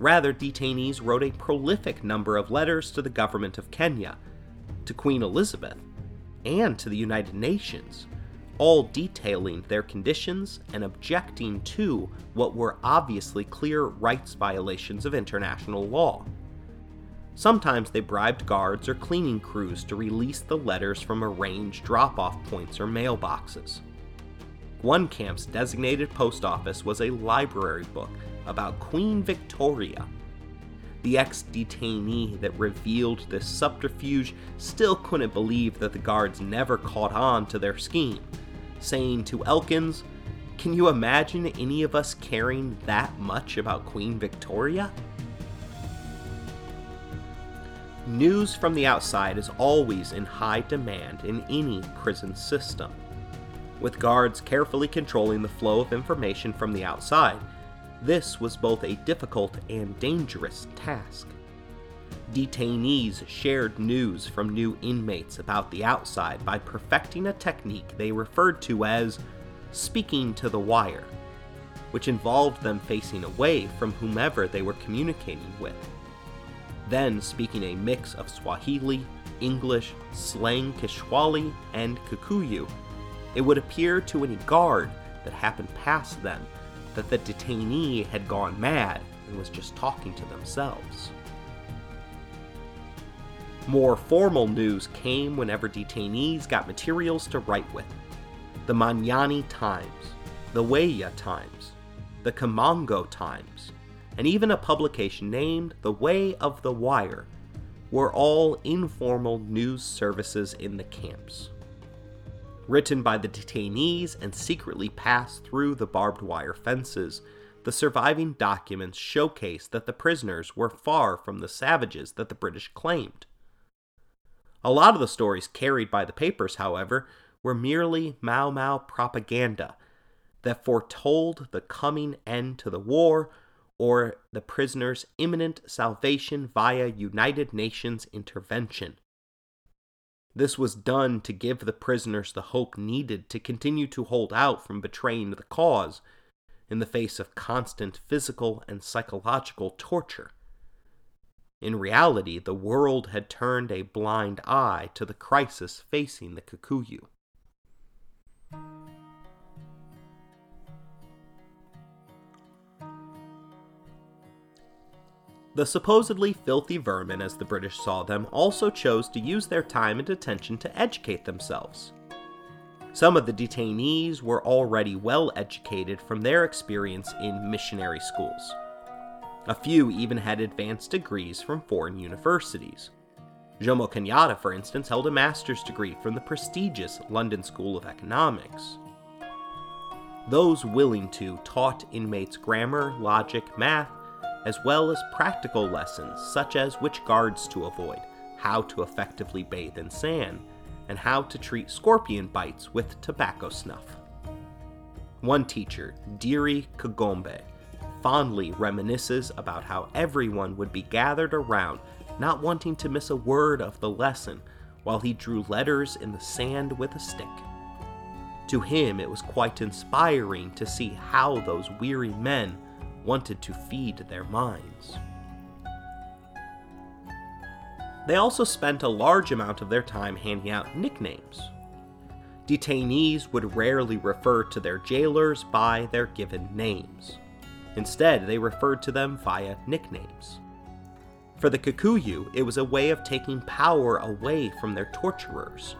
Rather, detainees wrote a prolific number of letters to the government of Kenya, to Queen Elizabeth, and to the United Nations, all detailing their conditions and objecting to what were obviously clear rights violations of international law. Sometimes they bribed guards or cleaning crews to release the letters from arranged drop off points or mailboxes. One camp's designated post office was a library book about Queen Victoria. The ex detainee that revealed this subterfuge still couldn't believe that the guards never caught on to their scheme saying to Elkins, Can you imagine any of us caring that much about Queen Victoria? News from the outside is always in high demand in any prison system. With guards carefully controlling the flow of information from the outside, this was both a difficult and dangerous task. Detainees shared news from new inmates about the outside by perfecting a technique they referred to as speaking to the wire, which involved them facing away from whomever they were communicating with. Then speaking a mix of Swahili, English, slang Kishwali, and Kikuyu, it would appear to any guard that happened past them that the detainee had gone mad and was just talking to themselves. More formal news came whenever detainees got materials to write with. The Manyani Times, the Weya Times, the Kamongo Times, and even a publication named The Way of the Wire were all informal news services in the camps. Written by the detainees and secretly passed through the barbed wire fences, the surviving documents showcase that the prisoners were far from the savages that the British claimed. A lot of the stories carried by the papers, however, were merely Mau Mau propaganda that foretold the coming end to the war or the prisoners' imminent salvation via United Nations intervention. This was done to give the prisoners the hope needed to continue to hold out from betraying the cause in the face of constant physical and psychological torture. In reality, the world had turned a blind eye to the crisis facing the Kikuyu. The supposedly filthy vermin, as the British saw them, also chose to use their time and attention to educate themselves. Some of the detainees were already well educated from their experience in missionary schools. A few even had advanced degrees from foreign universities. Jomo Kenyatta, for instance, held a master's degree from the prestigious London School of Economics. Those willing to taught inmates grammar, logic, math, as well as practical lessons such as which guards to avoid, how to effectively bathe in sand, and how to treat scorpion bites with tobacco snuff. One teacher, Diri Kagombe, fondly reminisces about how everyone would be gathered around, not wanting to miss a word of the lesson, while he drew letters in the sand with a stick. To him, it was quite inspiring to see how those weary men wanted to feed their minds. They also spent a large amount of their time handing out nicknames. Detainees would rarely refer to their jailers by their given names. Instead, they referred to them via nicknames. For the Kikuyu, it was a way of taking power away from their torturers.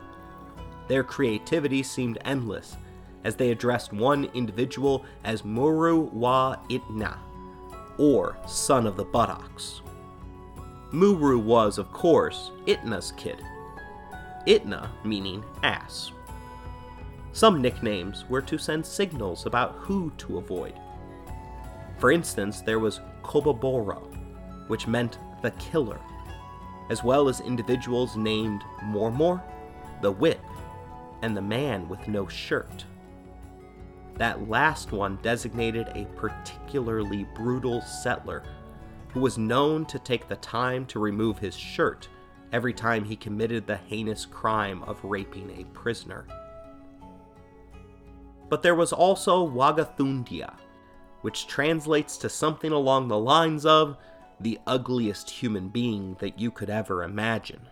Their creativity seemed endless as they addressed one individual as Muru wa Itna, or Son of the Buttocks. Muru was, of course, Itna's kid. Itna meaning ass. Some nicknames were to send signals about who to avoid. For instance, there was Koboboro, which meant the killer, as well as individuals named Mormor, the whip, and the man with no shirt. That last one designated a particularly brutal settler who was known to take the time to remove his shirt every time he committed the heinous crime of raping a prisoner. But there was also Wagathundia, which translates to something along the lines of the ugliest human being that you could ever imagine.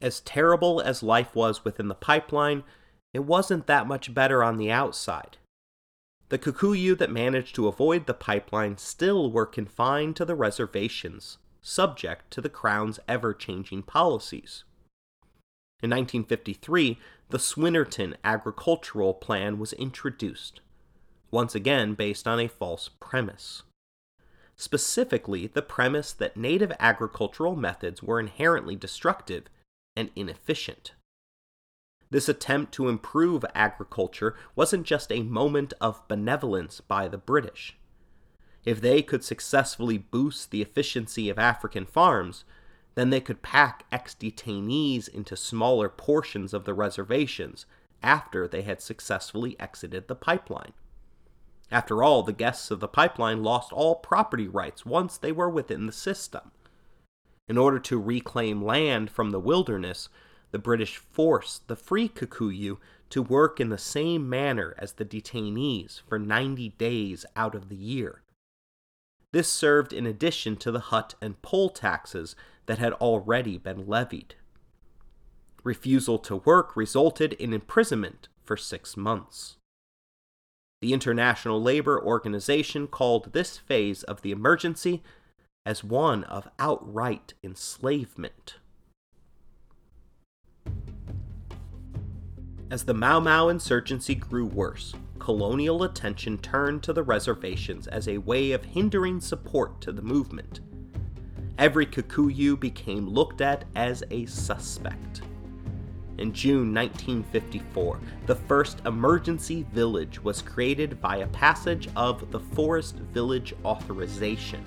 As terrible as life was within the pipeline, it wasn't that much better on the outside. The Kikuyu that managed to avoid the pipeline still were confined to the reservations, subject to the Crown's ever changing policies. In 1953, the Swynnerton Agricultural Plan was introduced, once again based on a false premise. Specifically, the premise that native agricultural methods were inherently destructive and inefficient. This attempt to improve agriculture wasn't just a moment of benevolence by the British. If they could successfully boost the efficiency of African farms, then they could pack ex detainees into smaller portions of the reservations after they had successfully exited the pipeline. After all, the guests of the pipeline lost all property rights once they were within the system. In order to reclaim land from the wilderness, the British forced the free Kikuyu to work in the same manner as the detainees for 90 days out of the year. This served in addition to the hut and poll taxes that had already been levied. Refusal to work resulted in imprisonment for six months. The International Labor Organization called this phase of the emergency as one of outright enslavement. As the Mau Mau insurgency grew worse, colonial attention turned to the reservations as a way of hindering support to the movement every Kikuyu became looked at as a suspect. In June 1954, the first emergency village was created via passage of the Forest Village Authorization.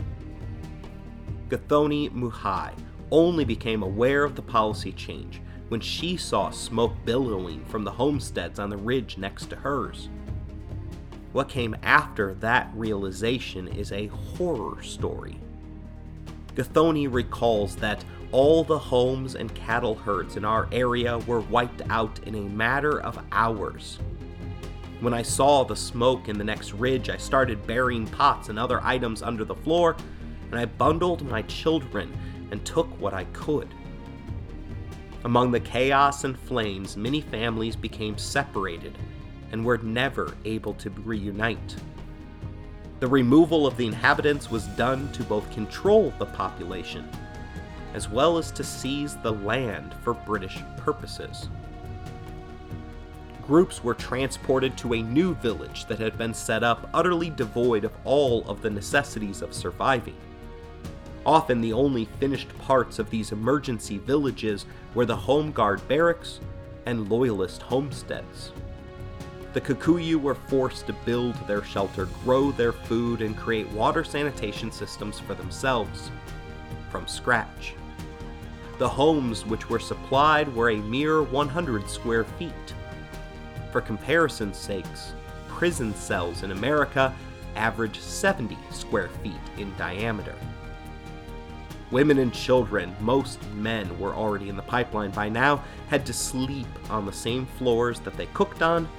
Gathoni Muhai only became aware of the policy change when she saw smoke billowing from the homesteads on the ridge next to hers. What came after that realization is a horror story. Gathoni recalls that all the homes and cattle herds in our area were wiped out in a matter of hours. When I saw the smoke in the next ridge, I started burying pots and other items under the floor, and I bundled my children and took what I could. Among the chaos and flames, many families became separated and were never able to reunite. The removal of the inhabitants was done to both control the population, as well as to seize the land for British purposes. Groups were transported to a new village that had been set up utterly devoid of all of the necessities of surviving. Often, the only finished parts of these emergency villages were the Home Guard barracks and Loyalist homesteads. The Kikuyu were forced to build their shelter, grow their food, and create water sanitation systems for themselves from scratch. The homes which were supplied were a mere 100 square feet. For comparison's sakes, prison cells in America average 70 square feet in diameter. Women and children, most men were already in the pipeline by now, had to sleep on the same floors that they cooked on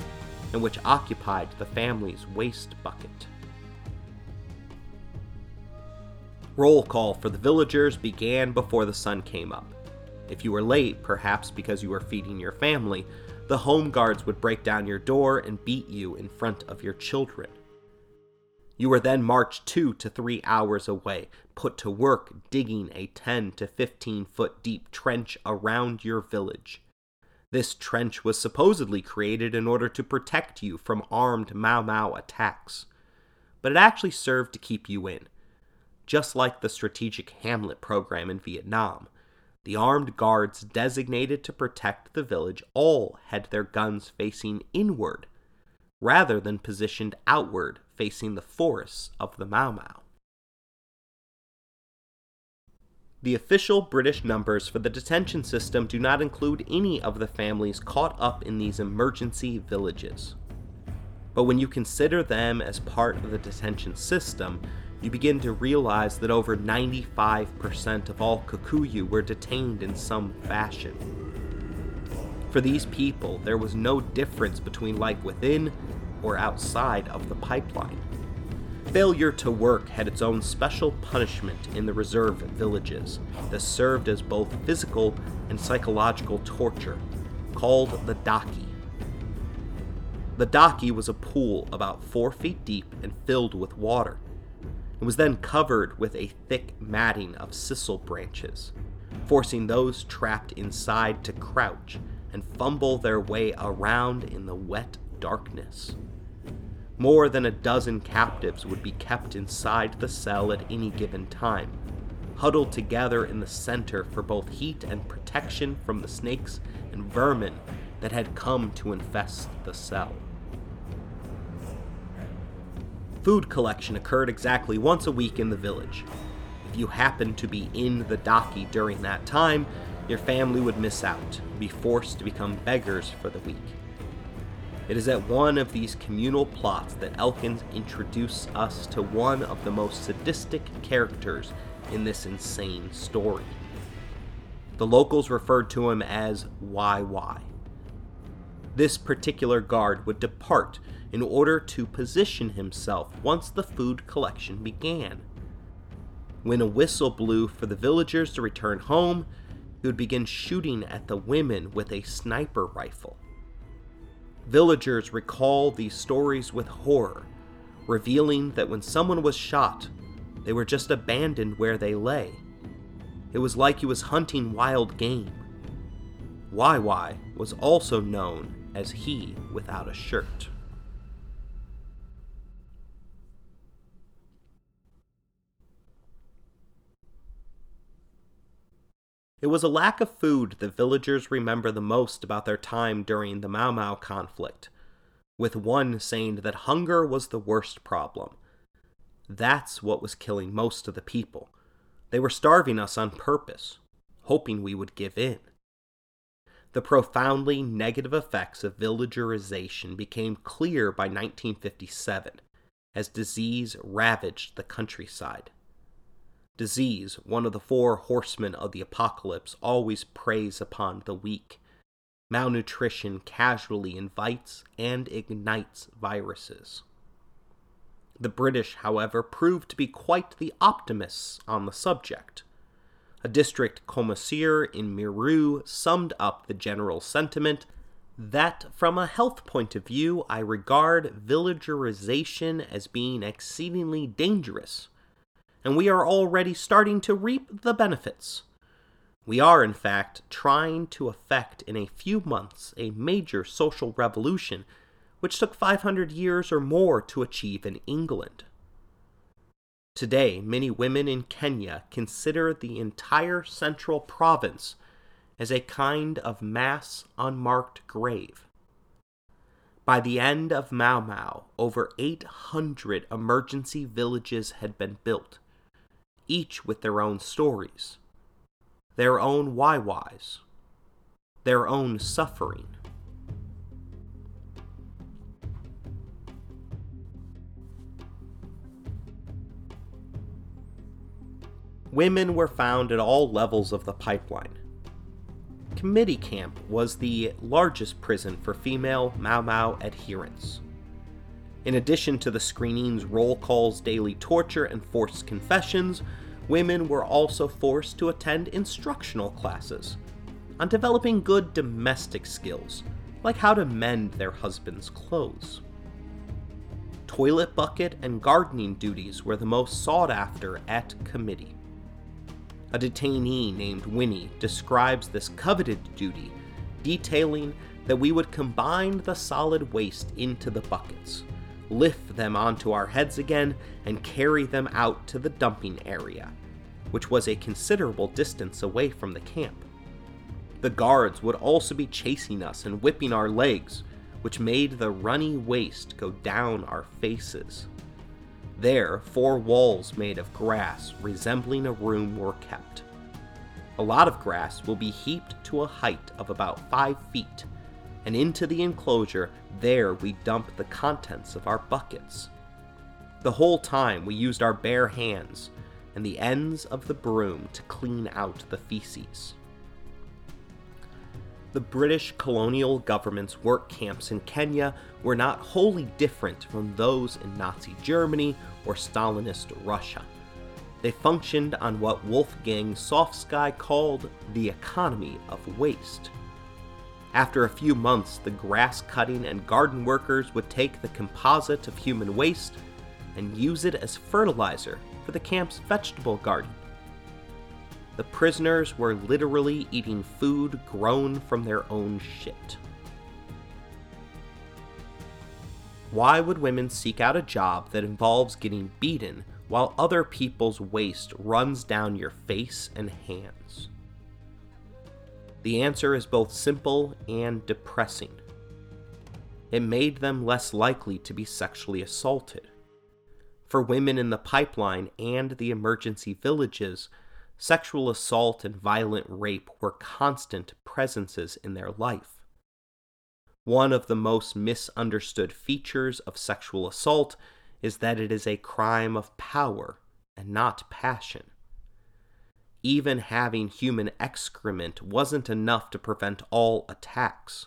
and which occupied the family's waste bucket. Roll call for the villagers began before the sun came up. If you were late, perhaps because you were feeding your family, the home guards would break down your door and beat you in front of your children. You were then marched two to three hours away, put to work digging a 10 to 15 foot deep trench around your village. This trench was supposedly created in order to protect you from armed Mau Mau attacks, but it actually served to keep you in. Just like the Strategic Hamlet program in Vietnam, the armed guards designated to protect the village all had their guns facing inward, rather than positioned outward facing the forests of the Mau Mau. The official British numbers for the detention system do not include any of the families caught up in these emergency villages. But when you consider them as part of the detention system, you begin to realize that over 95% of all Kikuyu were detained in some fashion. For these people, there was no difference between life within or outside of the pipeline. Failure to work had its own special punishment in the reserve villages that served as both physical and psychological torture, called the daki. The daki was a pool about four feet deep and filled with water. It was then covered with a thick matting of sisal branches, forcing those trapped inside to crouch and fumble their way around in the wet darkness. More than a dozen captives would be kept inside the cell at any given time, huddled together in the center for both heat and protection from the snakes and vermin that had come to infest the cell. Food collection occurred exactly once a week in the village. If you happened to be in the daki during that time, your family would miss out, be forced to become beggars for the week. It is at one of these communal plots that Elkins introduces us to one of the most sadistic characters in this insane story. The locals referred to him as YY. This particular guard would depart in order to position himself once the food collection began. When a whistle blew for the villagers to return home, he would begin shooting at the women with a sniper rifle. Villagers recall these stories with horror, revealing that when someone was shot, they were just abandoned where they lay. It was like he was hunting wild game. YY was also known as he without a shirt. It was a lack of food that villagers remember the most about their time during the Mau Mau conflict, with one saying that hunger was the worst problem. That's what was killing most of the people. They were starving us on purpose, hoping we would give in. The profoundly negative effects of villagerization became clear by 1957 as disease ravaged the countryside. Disease, one of the four horsemen of the apocalypse, always preys upon the weak. Malnutrition casually invites and ignites viruses. The British, however, proved to be quite the optimists on the subject. A district commissaire in Meru summed up the general sentiment that, from a health point of view, I regard villagerization as being exceedingly dangerous and we are already starting to reap the benefits. We are, in fact, trying to effect in a few months a major social revolution which took 500 years or more to achieve in England. Today, many women in Kenya consider the entire central province as a kind of mass unmarked grave. By the end of Mau Mau, over 800 emergency villages had been built, each with their own stories, their own why-whys, their own suffering. Women were found at all levels of the pipeline. Kamiti Camp was the largest prison for female Mau Mau adherents. In addition to the screenings, roll calls, daily torture, and forced confessions, women were also forced to attend instructional classes on developing good domestic skills, like how to mend their husband's clothes. Toilet bucket and gardening duties were the most sought after at Kamiti. A detainee named Winnie describes this coveted duty, detailing that we would combine the solid waste into the buckets, lift them onto our heads again, and carry them out to the dumping area, which was a considerable distance away from the camp. The guards would also be chasing us and whipping our legs, which made the runny waste go down our faces. There, four walls made of grass resembling a room were kept. A lot of grass will be heaped to a height of about five feet, and into the enclosure, there we dump the contents of our buckets. The whole time we used our bare hands and the ends of the broom to clean out the feces the British colonial government's work camps in Kenya were not wholly different from those in Nazi Germany or Stalinist Russia. They functioned on what Wolfgang Sofsky called the economy of waste. After a few months, the grass cutting and garden workers would take the composite of human waste and use it as fertilizer for the camp's vegetable garden the prisoners were literally eating food grown from their own shit. Why would women seek out a job that involves getting beaten while other people's waste runs down your face and hands? The answer is both simple and depressing. It made them less likely to be sexually assaulted. For women in the pipeline and the emergency villages, sexual assault and violent rape were constant presences in their life. One of the most misunderstood features of sexual assault is that it is a crime of power and not passion. Even having human excrement wasn't enough to prevent all attacks.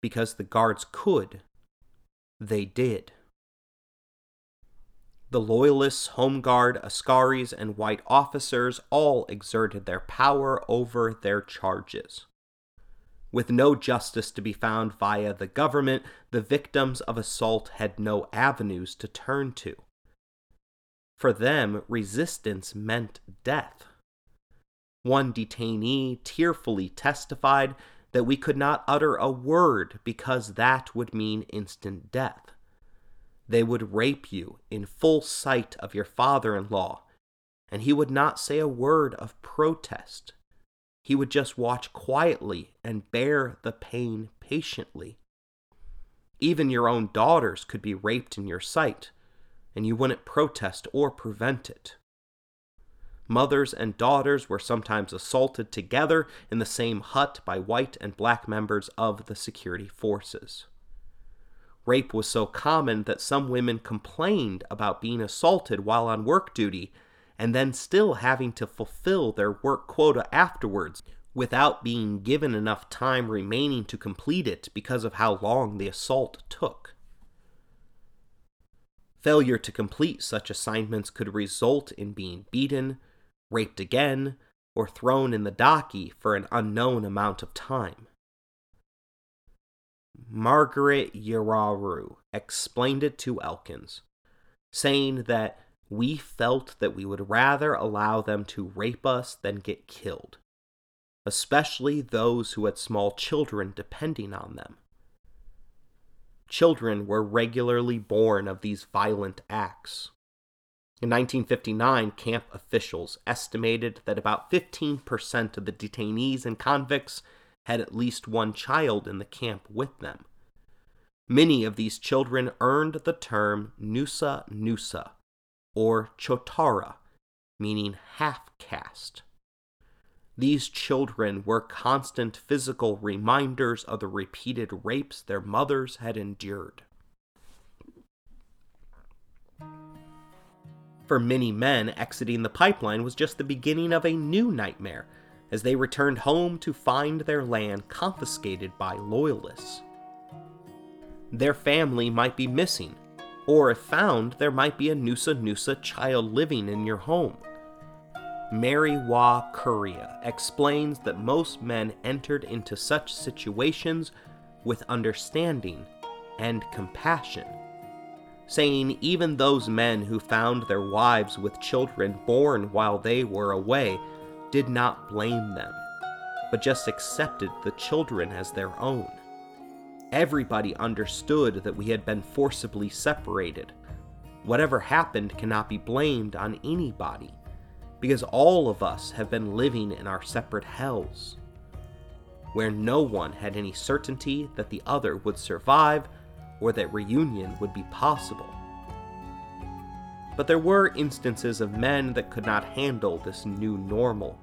Because the guards could, they did. The Loyalists, Home Guard, Askaris, and white officers all exerted their power over their charges. With no justice to be found via the government, the victims of assault had no avenues to turn to. For them, resistance meant death. One detainee tearfully testified that we could not utter a word because that would mean instant death. They would rape you in full sight of your father in law, and he would not say a word of protest. He would just watch quietly and bear the pain patiently. Even your own daughters could be raped in your sight, and you wouldn't protest or prevent it. Mothers and daughters were sometimes assaulted together in the same hut by white and black members of the security forces rape was so common that some women complained about being assaulted while on work duty and then still having to fulfill their work quota afterwards without being given enough time remaining to complete it because of how long the assault took. Failure to complete such assignments could result in being beaten, raped again, or thrown in the docky for an unknown amount of time. Margaret Yararu explained it to Elkins, saying that we felt that we would rather allow them to rape us than get killed, especially those who had small children depending on them. Children were regularly born of these violent acts. In 1959, camp officials estimated that about 15% of the detainees and convicts had at least one child in the camp with them. Many of these children earned the term Nusu Nusu, or Chotara, meaning half caste. These children were constant physical reminders of the repeated rapes their mothers had endured. For many men, exiting the pipeline was just the beginning of a new nightmare as they returned home to find their land confiscated by loyalists. Their family might be missing, or if found, there might be a Nusu Nusu child living in your home. Mary Wa Kuria explains that most men entered into such situations with understanding and compassion saying even those men who found their wives with children born while they were away did not blame them, but just accepted the children as their own. Everybody understood that we had been forcibly separated. Whatever happened cannot be blamed on anybody, because all of us have been living in our separate hells, where no one had any certainty that the other would survive or that reunion would be possible. But there were instances of men that could not handle this new normal.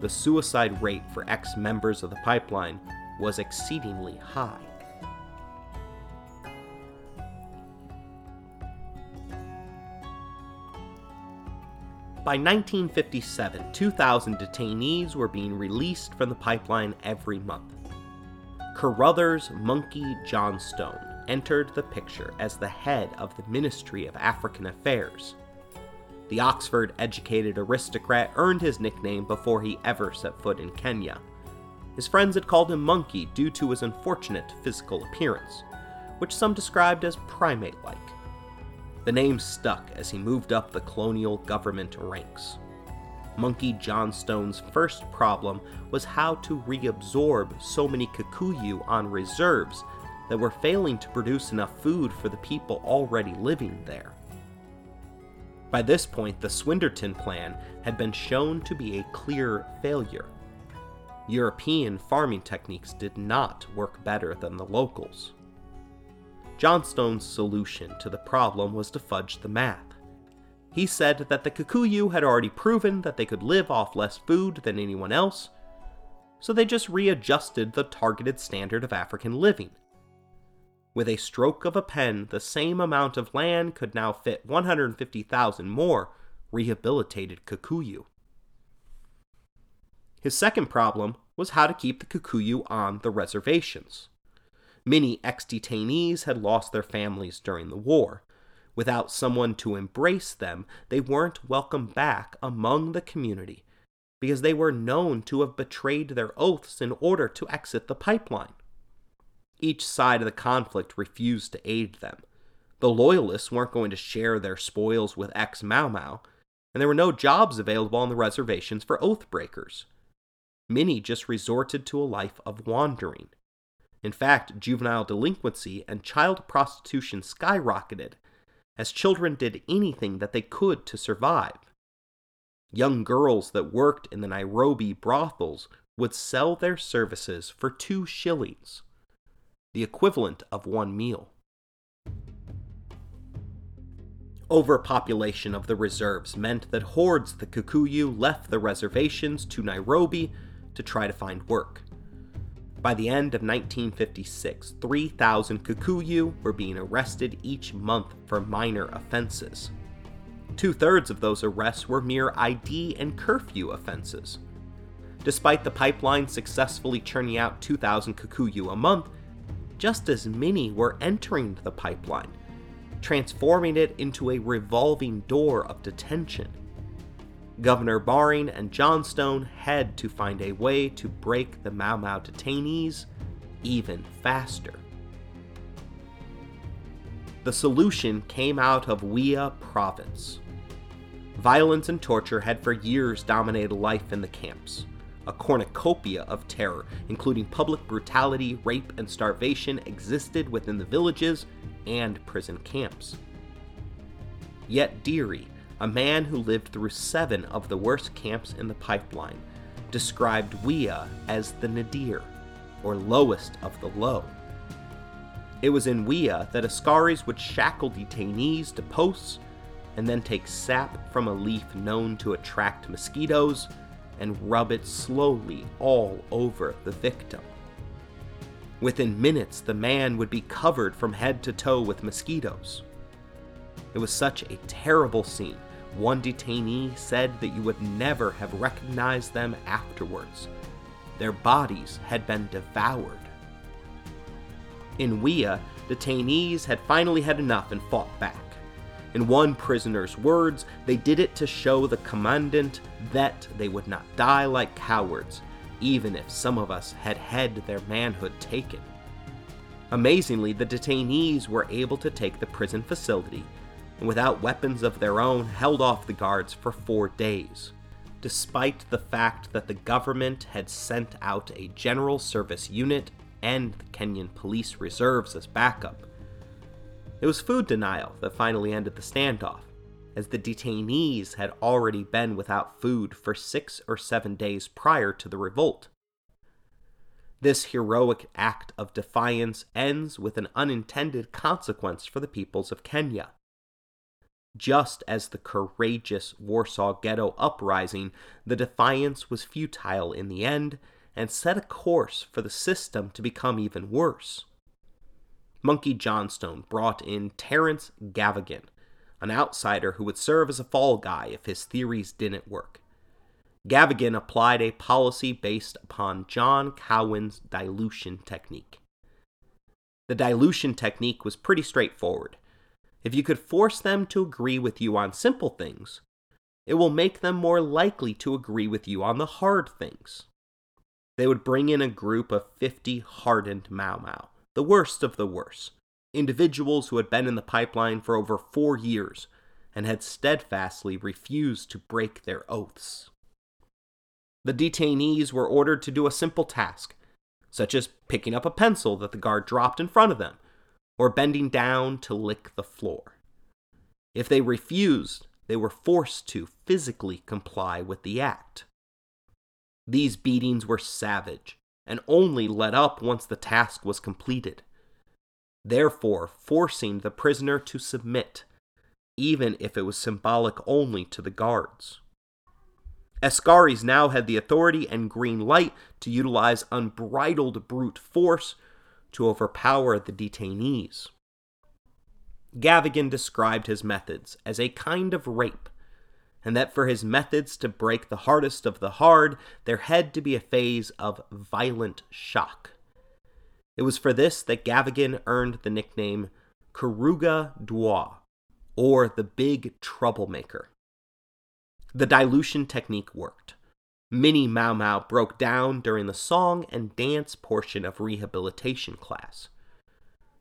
The suicide rate for ex members of the pipeline was exceedingly high. By 1957, 2,000 detainees were being released from the pipeline every month. Carruthers Monkey Johnston entered the picture as the head of the Ministry of African Affairs. The Oxford educated aristocrat earned his nickname before he ever set foot in Kenya. His friends had called him Monkey due to his unfortunate physical appearance, which some described as primate like. The name stuck as he moved up the colonial government ranks. Monkey Johnston's first problem was how to reabsorb so many Kikuyu on reserves that were failing to produce enough food for the people already living there. By this point, the Swynnerton plan had been shown to be a clear failure. European farming techniques did not work better than the locals. Johnston's solution to the problem was to fudge the math. He said that the Kikuyu had already proven that they could live off less food than anyone else, so they just readjusted the targeted standard of African living with a stroke of a pen, the same amount of land could now fit 150,000 more rehabilitated Kikuyu. His second problem was how to keep the Kikuyu on the reservations. Many ex detainees had lost their families during the war. Without someone to embrace them, they weren't welcome back among the community because they were known to have betrayed their oaths in order to exit the pipeline. Each side of the conflict refused to aid them. The Loyalists weren't going to share their spoils with ex Mau Mau, and there were no jobs available on the reservations for oath breakers. Many just resorted to a life of wandering. In fact, juvenile delinquency and child prostitution skyrocketed as children did anything that they could to survive. Young girls that worked in the Nairobi brothels would sell their services for two shillings the equivalent of one meal. Overpopulation of the reserves meant that hordes of the Kikuyu left the reservations to Nairobi to try to find work. By the end of 1956, 3,000 Kikuyu were being arrested each month for minor offenses. Two thirds of those arrests were mere ID and curfew offenses. Despite the pipeline successfully churning out 2,000 Kikuyu a month, just as many were entering the pipeline, transforming it into a revolving door of detention. Governor Baring and Johnston had to find a way to break the Mau Mau detainees even faster. The solution came out of Wea province. Violence and torture had for years dominated life in the camps a cornucopia of terror, including public brutality, rape, and starvation, existed within the villages and prison camps. Yet Deary, a man who lived through seven of the worst camps in the pipeline, described Wea as the nadir, or lowest of the low. It was in Wea that Askaris would shackle detainees to posts and then take sap from a leaf known to attract mosquitoes and rub it slowly all over the victim. Within minutes, the man would be covered from head to toe with mosquitoes. It was such a terrible scene. One detainee said that you would never have recognized them afterwards. Their bodies had been devoured. In Wea, detainees had finally had enough and fought back. In one prisoner's words, they did it to show the commandant that they would not die like cowards, even if some of us had had their manhood taken. Amazingly, the detainees were able to take the prison facility, and without weapons of their own, held off the guards for four days, despite the fact that the government had sent out a general service unit and the Kenyan police reserves as backup. It was food denial that finally ended the standoff, as the detainees had already been without food for six or seven days prior to the revolt. This heroic act of defiance ends with an unintended consequence for the peoples of Kenya. Just as the courageous Warsaw Ghetto uprising, the defiance was futile in the end and set a course for the system to become even worse. Monkey Johnston brought in Terence Gavaghan, an outsider who would serve as a fall guy if his theories didn't work. Gavaghan applied a policy based upon John Cowan's dilution technique. The dilution technique was pretty straightforward. If you could force them to agree with you on simple things, it will make them more likely to agree with you on the hard things. They would bring in a group of 50 hardened Mau Mau the worst of the worst, individuals who had been in the pipeline for over four years and had steadfastly refused to break their oaths. The detainees were ordered to do a simple task, such as picking up a pencil that the guard dropped in front of them, or bending down to lick the floor. If they refused, they were forced to physically comply with the act. These beatings were savage, and only let up once the task was completed, therefore forcing the prisoner to submit, even if it was symbolic only to the guards. Askaris now had the authority and green light to utilize unbridled brute force to overpower the detainees. Gavaghan described his methods as a kind of rape and that for his methods to break the hardest of the hard, there had to be a phase of violent shock. It was for this that Gavaghan earned the nickname Karuga Dwa, or the Big Troublemaker. The dilution technique worked. Many Mau Mau broke down during the song and dance portion of rehabilitation class.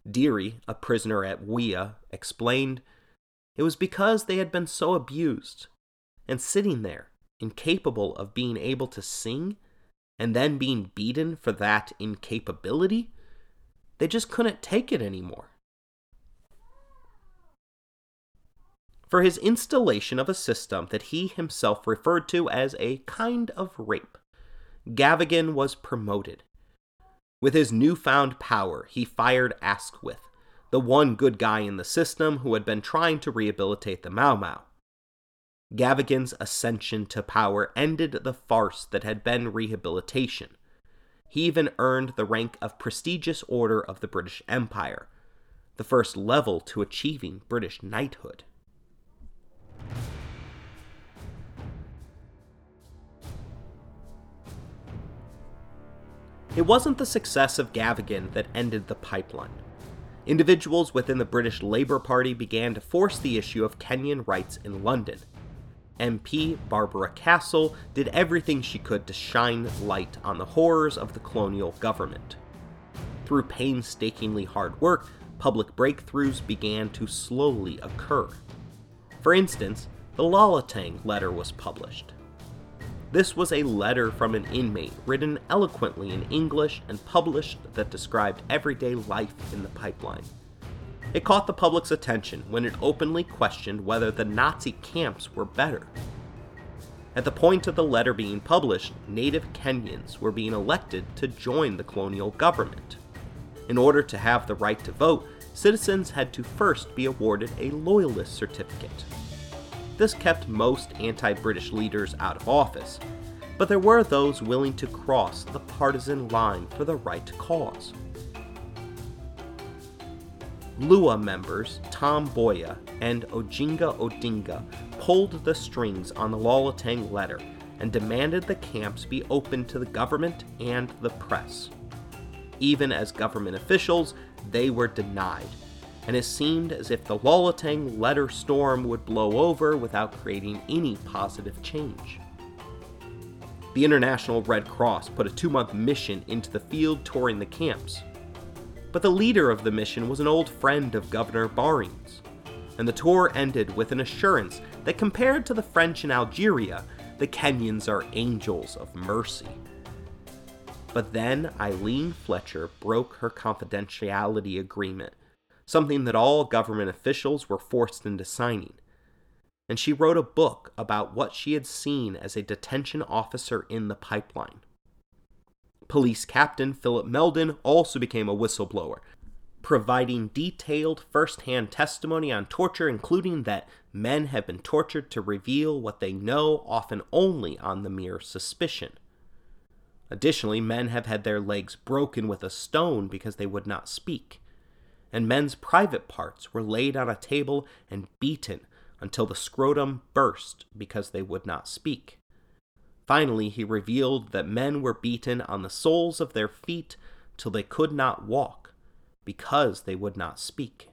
Deary, a prisoner at Wea, explained it was because they had been so abused and sitting there, incapable of being able to sing, and then being beaten for that incapability, they just couldn't take it anymore. For his installation of a system that he himself referred to as a kind of rape, Gavaghan was promoted. With his newfound power, he fired Askwith, the one good guy in the system who had been trying to rehabilitate the Mau Mau. Gavaghan's ascension to power ended the farce that had been rehabilitation. He even earned the rank of Prestigious Order of the British Empire, the first level to achieving British knighthood. It wasn't the success of Gavigan that ended the pipeline. Individuals within the British Labour Party began to force the issue of Kenyan rights in London, MP Barbara Castle did everything she could to shine light on the horrors of the colonial government. Through painstakingly hard work, public breakthroughs began to slowly occur. For instance, the Lalatang letter was published. This was a letter from an inmate written eloquently in English and published that described everyday life in the pipeline. It caught the public's attention when it openly questioned whether the Nazi camps were better. At the point of the letter being published, native Kenyans were being elected to join the colonial government. In order to have the right to vote, citizens had to first be awarded a Loyalist certificate. This kept most anti British leaders out of office, but there were those willing to cross the partisan line for the right cause. Luo members Tom Mboya and Oginga Odinga pulled the strings on the Lolotang letter and demanded the camps be open to the government and the press. Even as government officials, they were denied, and it seemed as if the Lolotang letter storm would blow over without creating any positive change. The International Red Cross put a two month mission into the field touring the camps. But the leader of the mission was an old friend of Governor Baring's, and the tour ended with an assurance that compared to the French in Algeria, the Kenyans are angels of mercy. But then Eileen Fletcher broke her confidentiality agreement, something that all government officials were forced into signing. And she wrote a book about what she had seen as a detention officer in the pipeline. Police Captain Philip Meldon also became a whistleblower, providing detailed first hand testimony on torture, including that men have been tortured to reveal what they know, often only on the mere suspicion. Additionally, men have had their legs broken with a stone because they would not speak. And men's private parts were laid on a table and beaten until the scrotum burst because they would not speak. Finally, he revealed that men were beaten on the soles of their feet till they could not walk because they would not speak.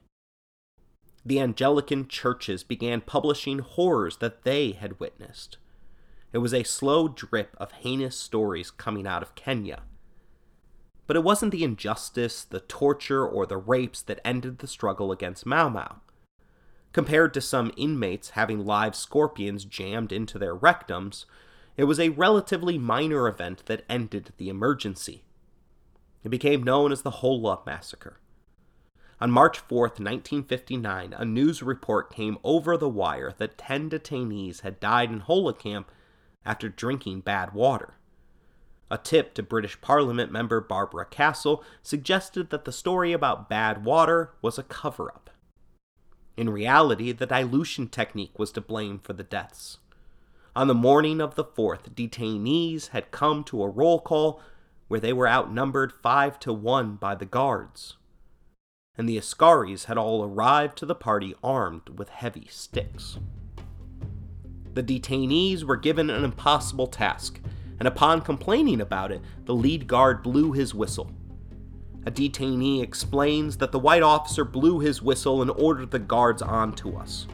The Anglican churches began publishing horrors that they had witnessed. It was a slow drip of heinous stories coming out of Kenya. But it wasn't the injustice, the torture, or the rapes that ended the struggle against Mau Mau. Compared to some inmates having live scorpions jammed into their rectums, it was a relatively minor event that ended the emergency. It became known as the Hola Massacre. On March 4, 1959, a news report came over the wire that 10 detainees had died in Hola camp after drinking bad water. A tip to British Parliament member Barbara Castle suggested that the story about bad water was a cover up. In reality, the dilution technique was to blame for the deaths. On the morning of the 4th, detainees had come to a roll call where they were outnumbered 5 to 1 by the guards. And the Askaris had all arrived to the party armed with heavy sticks. The detainees were given an impossible task, and upon complaining about it, the lead guard blew his whistle. A detainee explains that the white officer blew his whistle and ordered the guards on to us.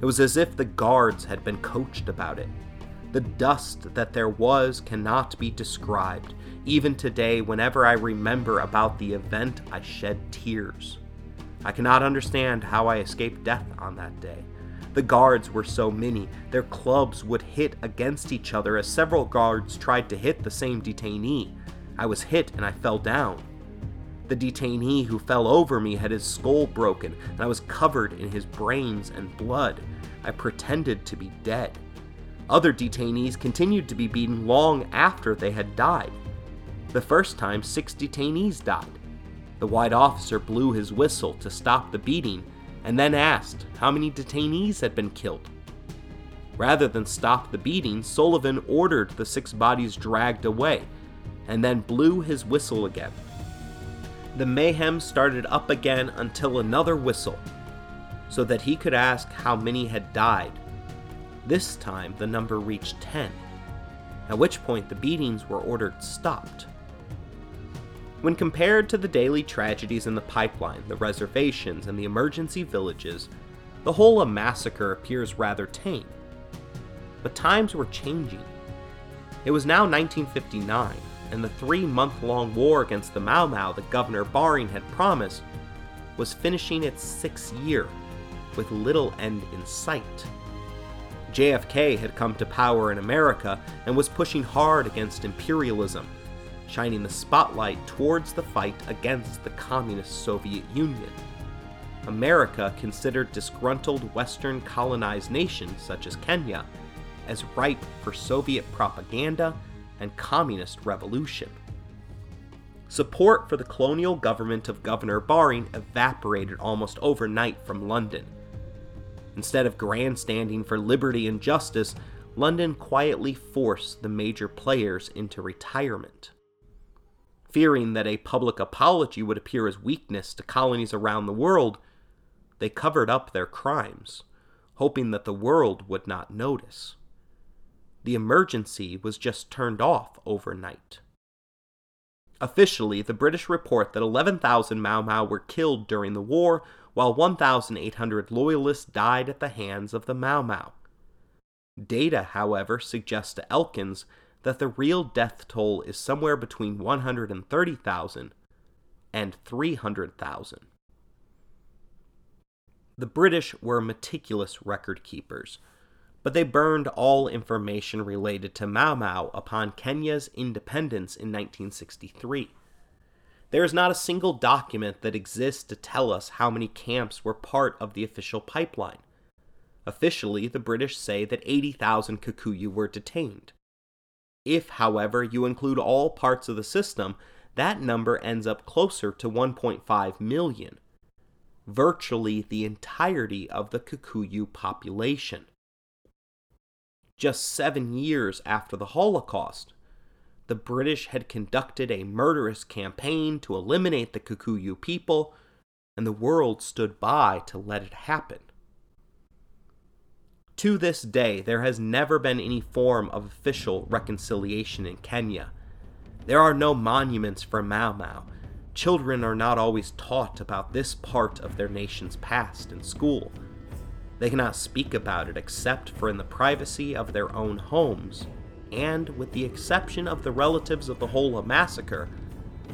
It was as if the guards had been coached about it. The dust that there was cannot be described. Even today, whenever I remember about the event, I shed tears. I cannot understand how I escaped death on that day. The guards were so many, their clubs would hit against each other as several guards tried to hit the same detainee. I was hit and I fell down. The detainee who fell over me had his skull broken, and I was covered in his brains and blood. I pretended to be dead. Other detainees continued to be beaten long after they had died. The first time, six detainees died. The white officer blew his whistle to stop the beating and then asked how many detainees had been killed. Rather than stop the beating, Sullivan ordered the six bodies dragged away, and then blew his whistle again. The mayhem started up again until another whistle, so that he could ask how many had died. This time the number reached 10, at which point the beatings were ordered stopped. When compared to the daily tragedies in the pipeline, the reservations, and the emergency villages, the Hola massacre appears rather tame. But times were changing. It was now 1959, and the three month long war against the Mau Mau that Governor Baring had promised was finishing its sixth year, with little end in sight. JFK had come to power in America and was pushing hard against imperialism shining the spotlight towards the fight against the Communist Soviet Union. America considered disgruntled Western colonized nations such as Kenya as ripe for Soviet propaganda and communist revolution. Support for the colonial government of Governor Baring evaporated almost overnight from London. Instead of grandstanding for liberty and justice, London quietly forced the major players into retirement. Fearing that a public apology would appear as weakness to colonies around the world, they covered up their crimes, hoping that the world would not notice. The emergency was just turned off overnight. Officially, the British report that 11,000 Mau Mau were killed during the war, while 1,800 loyalists died at the hands of the Mau Mau. Data, however, suggests to Elkins that the real death toll is somewhere between 130,000 and 300,000. The British were meticulous record keepers, but they burned all information related to Mau Mau upon Kenya's independence in 1963. There is not a single document that exists to tell us how many camps were part of the official pipeline. Officially, the British say that 80,000 Kikuyu were detained. If, however, you include all parts of the system, that number ends up closer to 1.5 million, virtually the entirety of the Kikuyu population. Just seven years after the Holocaust, the British had conducted a murderous campaign to eliminate the Kikuyu people, and the world stood by to let it happen. To this day, there has never been any form of official reconciliation in Kenya. There are no monuments for Mau Mau. Children are not always taught about this part of their nation's past in school. They cannot speak about it except for in the privacy of their own homes, and with the exception of the relatives of the Hola massacre,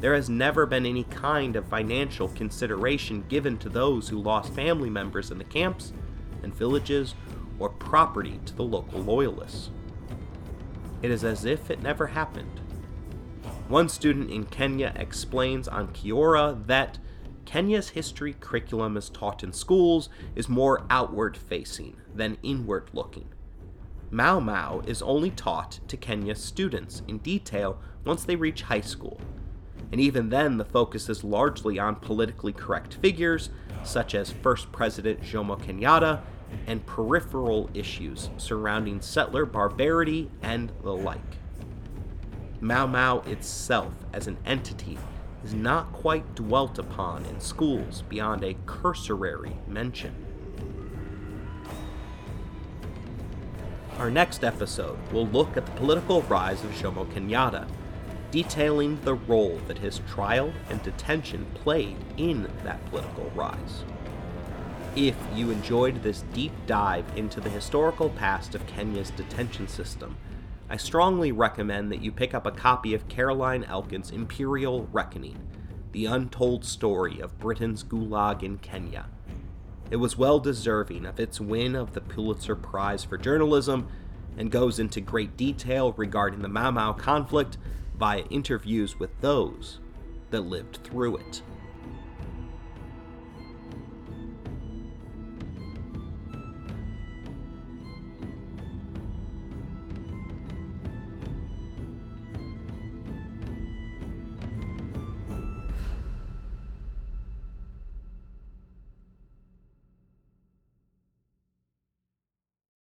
there has never been any kind of financial consideration given to those who lost family members in the camps and villages or property to the local loyalists. It is as if it never happened. One student in Kenya explains on Quora that Kenya's history curriculum as taught in schools is more outward facing than inward looking. Mau Mau is only taught to Kenya's students in detail once they reach high school, and even then the focus is largely on politically correct figures such as First President Jomo Kenyatta and peripheral issues surrounding settler barbarity and the like. Mau Mau itself as an entity is not quite dwelt upon in schools beyond a cursory mention. Our next episode will look at the political rise of Jomo Kenyatta, detailing the role that his trial and detention played in that political rise. If you enjoyed this deep dive into the historical past of Kenya's detention system, I strongly recommend that you pick up a copy of Caroline Elkins' Imperial Reckoning, the untold story of Britain's Gulag in Kenya. It was well deserving of its win of the Pulitzer Prize for Journalism and goes into great detail regarding the Mau Mau conflict via interviews with those that lived through it.